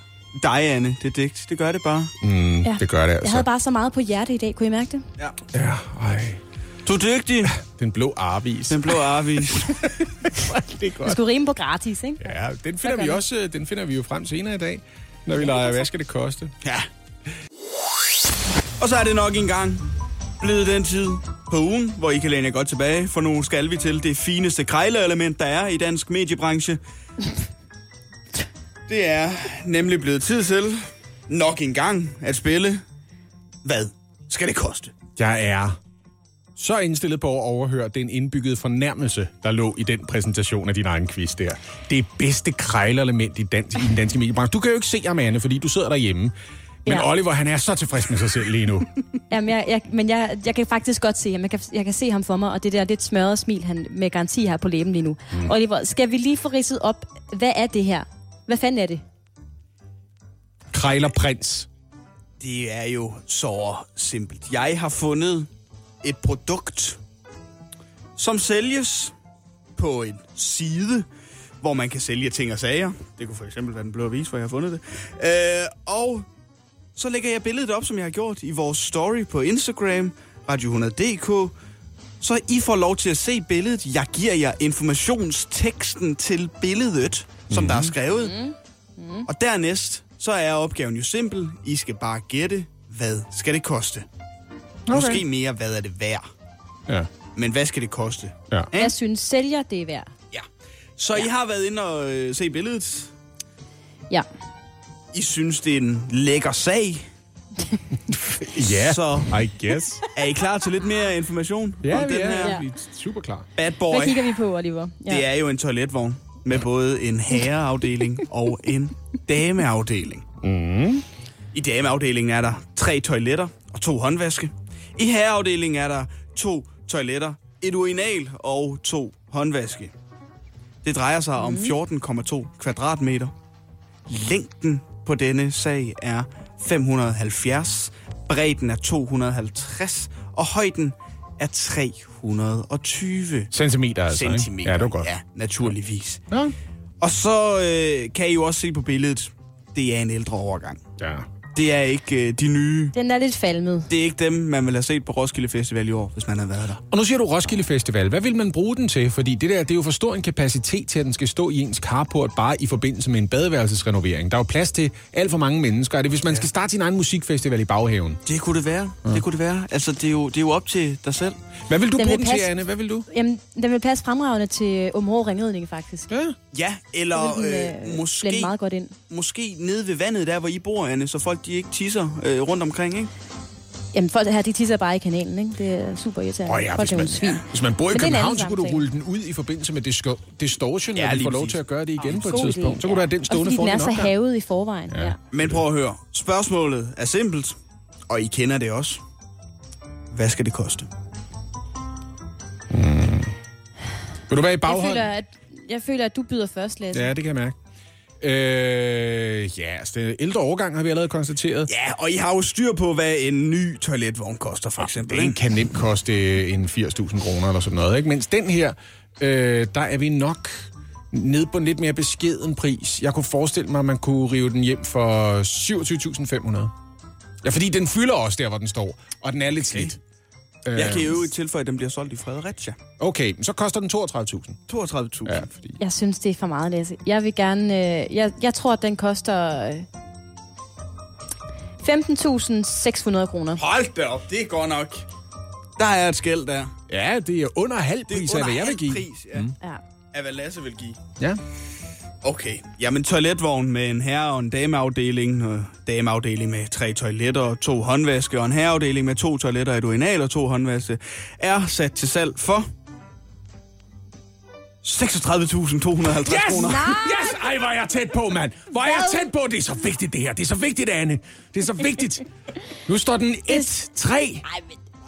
dig, Anne, det digt. Det gør det bare. Mm, Ja. Det gør det Jeg altså. havde bare så meget på hjerte i dag, kunne I mærke det? Ja. Ja, ej. Du er dygtig. Den blå arvis. Den blå arvis. det er Det godt. skulle rime på gratis, ikke? Ja, den finder, vi det. også, øh, den finder vi jo frem senere i dag, når vi leger, hvad skal det koste? Ja. Og så er det nok engang blevet den tid på ugen, hvor I kan læne jer godt tilbage, for nu skal vi til det fineste krejleelement, der er i dansk mediebranche. Det er nemlig blevet tid til nok engang at spille. Hvad skal det koste? Jeg er så indstillet på at overhøre den indbyggede fornærmelse, der lå i den præsentation af din egen quiz der. Det bedste krejlelement i, dans, i den danske mediebranche. Du kan jo ikke se ham, Anne, fordi du sidder derhjemme. Men Ja. Oliver, han er så tilfreds med sig selv lige nu. Jamen, jeg, jeg, men jeg, jeg kan faktisk godt se ham. Jeg kan, jeg kan se ham for mig, og det der lidt smørrede smil, han med garanti har på læben lige nu. Mm. Oliver, skal vi lige få ridset op, hvad er det her? Hvad fanden er det? Krejlerprins. Det er jo så simpelt. Jeg har fundet et produkt, som sælges på en side, hvor man kan sælge ting og sager. Det kunne for eksempel være den blå avis, hvor jeg har fundet det. Øh, og så lægger jeg billedet op, som jeg har gjort i vores story på Instagram, Radio 100.dk, Så I får lov til at se billedet. Jeg giver jer informationsteksten til billedet, som der er skrevet. Mm. Og dernæst, så er opgaven jo simpel. I skal bare gætte, hvad skal det koste? Okay. Måske mere, hvad er det værd? Ja. Men hvad skal det koste? Ja. Jeg synes, sælger det er værd. Ja. Så ja. I har været inde og øh, se billedet. Ja. I synes, det er en lækker sag. Ja, Så I guess. er I klar til lidt mere information Ja, om vi den er, her Ja. vi er super klar. bad boy? Hvad kigger vi på, Oliver? Ja. Det er jo en toiletvogn med både en herreafdeling og en dameafdeling. Mm. I dameafdelingen er der tre toiletter og to håndvaske. I herreafdelingen er der to toiletter, et urinal og to håndvaske. Det drejer sig om 14,2 kvadratmeter. Længden på denne sag er 570, bredden er 250, og højden er 320 Centimeter altså, ikke? centimeter. Ja, det var godt. Ja, naturligvis. Ja. Og så øh, kan I jo også se på billedet, det er en ældre overgang. ja. Det er ikke øh, de nye. Den er lidt falmet. Det er ikke dem, man vil have set på Roskilde Festival i år, hvis man har været der. Og nu siger du Roskilde Festival. Hvad vil man bruge den til? Fordi det der, det er jo for stor en kapacitet til, at den skal stå i ens carport bare i forbindelse med en badeværelsesrenovering. Der er jo plads til alt for mange mennesker. Er det, hvis man skal starte sin egen musikfestival i baghaven? Det kunne det være. Ja. Det kunne det være. Altså, det er, jo, det er jo op til dig selv. Hvad vil du Den bruge vil den til, passe- Anne? Hvad vil du? Jamen, den vil passe fremragende til Områ Ringredning, faktisk. Ja. Ja, eller Den øh, øh, måske, meget godt ind. måske nede ved vandet, der hvor I bor, Anne, så folk de ikke tisser øh, rundt omkring, ikke? Jamen, folk her, de tisser bare i kanalen, ikke? Det er super irriterende. Åh ja, folk hvis man, svin. hvis man bor i Men København, så kunne du rulle den ud i forbindelse med disco, distortion, Ja, ja, og vi får lov til at gøre det igen på et tidspunkt. idé, Så kunne du have den stående fordi for den er så havet i forvejen. Ja. ja. Men prøv at høre. Spørgsmålet er simpelt, og I kender det også. Hvad skal det koste? Vil du være i Jeg, baghold? føler, at, jeg føler, at du byder først, Lasse. Ja, det kan jeg mærke. Øh, ja, altså, det ældre overgang har vi allerede konstateret. Ja, og I har jo styr på, hvad en ny toiletvogn koster, for eksempel. Den kan nemt koste en 80.000 kroner eller sådan noget. Ikke? Mens den her, øh, der er vi nok ned på en lidt mere beskeden pris. Jeg kunne forestille mig, at man kunne rive den hjem for 27.500. Ja, fordi den fylder også der, hvor den står, og den er lidt slidt. Jeg kan jo tilføje, at den bliver solgt i Fredericia. Okay, så koster den 32.000. 32.000. Ja, fordi... Jeg synes, det er for meget, Lasse. Jeg vil gerne... Øh, jeg, jeg tror, at den koster... Øh, 15.600 kroner. Hold da op, det er godt nok. Der er et skæld der. Ja, det er under halv Det er pris af, hvad jeg vil halv give. Pris, ja. Mm. Ja. Af hvad Lasse vil give. Ja. Okay, jamen toiletvogn med en herre- og en dameafdeling. Og dameafdeling med tre toiletter og to håndvaske. Og en herreafdeling med to toiletter, et urinal og to håndvaske. Er sat til salg for... 36.250 Yes! kroner. Yes! Ej, hvor er jeg tæt på, mand. Hvor er jeg tæt på. Det er så vigtigt, det her. Det er så vigtigt, Anne. Det er så vigtigt. Nu står den 1-3.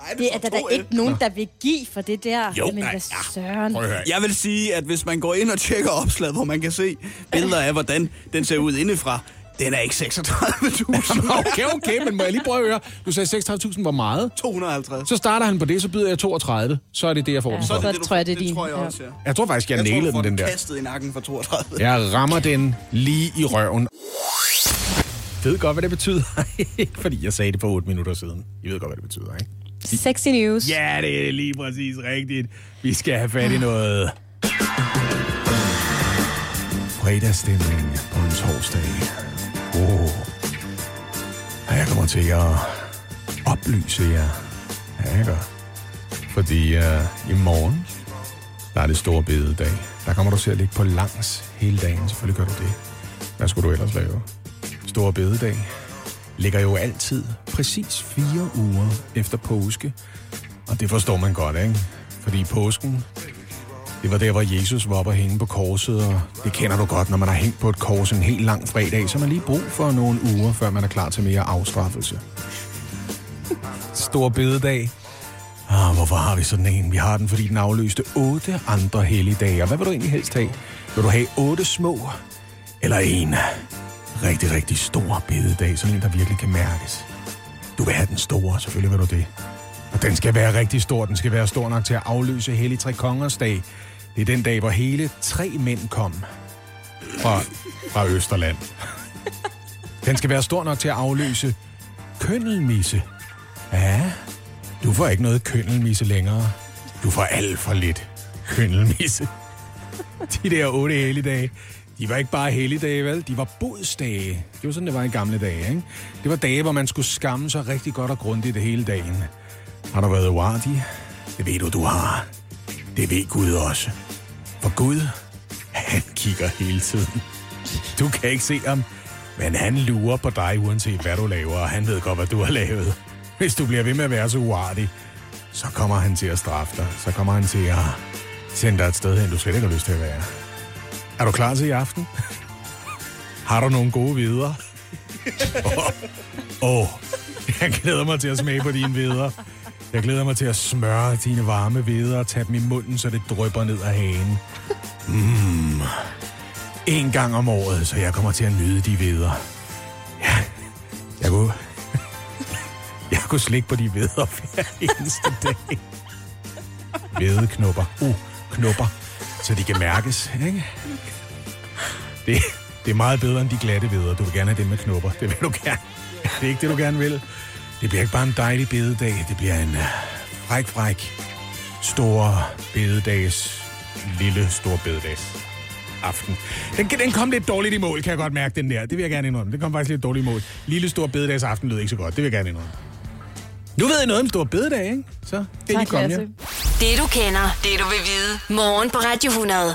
Men det er der, der ikke nogen, der vil give for det der. Jo, Jamen, nej, ja. søren. Jeg vil sige, at hvis man går ind og tjekker opslaget, hvor man kan se billeder af, hvordan den ser ud indefra, den er ikke 36.000. Okay, okay, men må jeg lige prøve at høre. Du sagde 36.000, hvor meget? 250. Så starter han på det, så byder jeg 32. Så er det det, jeg får Ja, den så for. er det- tror jeg, det er det din. tror jeg også, ja. Jeg tror faktisk, jeg, Jeg tror, du får den, den der. kastet i nakken for 32. Jeg rammer den lige i røven. Jeg ved godt, hvad det betyder. Ikke fordi jeg sagde det for 8 minutter siden. I ved godt, hvad det betyder, ikke? Sexy news. Ja, det er lige præcis rigtigt. Vi skal have fat i noget... Fredagsstemning på en torsdag. Oh. Jeg kommer til at oplyse jer. Ja, jeg gør. Fordi uh, i morgen, der er det store bededag. Der kommer du til at ligge på langs hele dagen. Selvfølgelig gør du det. Hvad skulle du ellers lave? Store bededag ligger jo altid præcis fire uger efter påske. Og det forstår man godt, ikke? Fordi påsken, det var der, hvor Jesus var oppe og hænge på korset, og det kender du godt, når man har hængt på et kors en helt lang fredag, så har man lige brug for nogle uger, før man er klar til mere afstraffelse. Stor bededag. Ah, hvorfor har vi sådan en? Vi har den, fordi den afløste otte andre helligdage. Og hvad vil du egentlig helst have? Vil du have otte små? Eller en rigtig, rigtig stor bededag? Sådan en, der virkelig kan mærkes. Du vil have den store, selvfølgelig vil du det. Og den skal være rigtig stor. Den skal være stor nok til at afløse Hellig Tre Kongers dag. Det er den dag, hvor hele tre mænd kom fra, fra Østerland. Den skal være stor nok til at afløse køndelmisse. Ja, du får ikke noget køndelmisse længere. Du får alt for lidt køndelmisse. De der otte helligdage, de var ikke bare helligdage, vel? De var bodsdage. Det var sådan, det var i gamle dage, ikke? Det var dage, hvor man skulle skamme sig rigtig godt og grundigt det hele dagen. Har du været uartig? Det ved du, du har. Det ved Gud også. For Gud, han kigger hele tiden. Du kan ikke se ham, men han lurer på dig, uanset hvad du laver, og han ved godt, hvad du har lavet. Hvis du bliver ved med at være så uartig, så kommer han til at straffe dig. Så kommer han til at sende dig et sted hen, du slet ikke har lyst til at være. Er du klar til i aften? Har du nogle gode videre? Åh, oh, oh, jeg glæder mig til at smage på dine videre. Jeg glæder mig til at smøre dine varme videre og tage dem i munden, så det drypper ned af hagen. Mm. En gang om året, så jeg kommer til at nyde de videre. Ja, jeg kunne... Jeg kunne slikke på de videre hver eneste dag. Vedeknopper. Uh, knupper. Så de kan mærkes, ikke? Det, det er meget bedre end de glatte veder. Du vil gerne have dem med knopper. Det vil du gerne. Det er ikke det, du gerne vil. Det bliver ikke bare en dejlig bededag. Det bliver en øh, fræk, fræk, stor bededags, lille stor bededags aften. Den, den kom lidt dårligt i mål, kan jeg godt mærke, den der. Det vil jeg gerne indrømme. Den kom faktisk lidt dårligt i mål. Lille stor bededags aften lød ikke så godt. Det vil jeg gerne indrømme. Nu ved jeg noget om stor bededag, ikke? Så det er lige kommet, ja. Det du kender, det du vil vide. Morgen på Radio 100.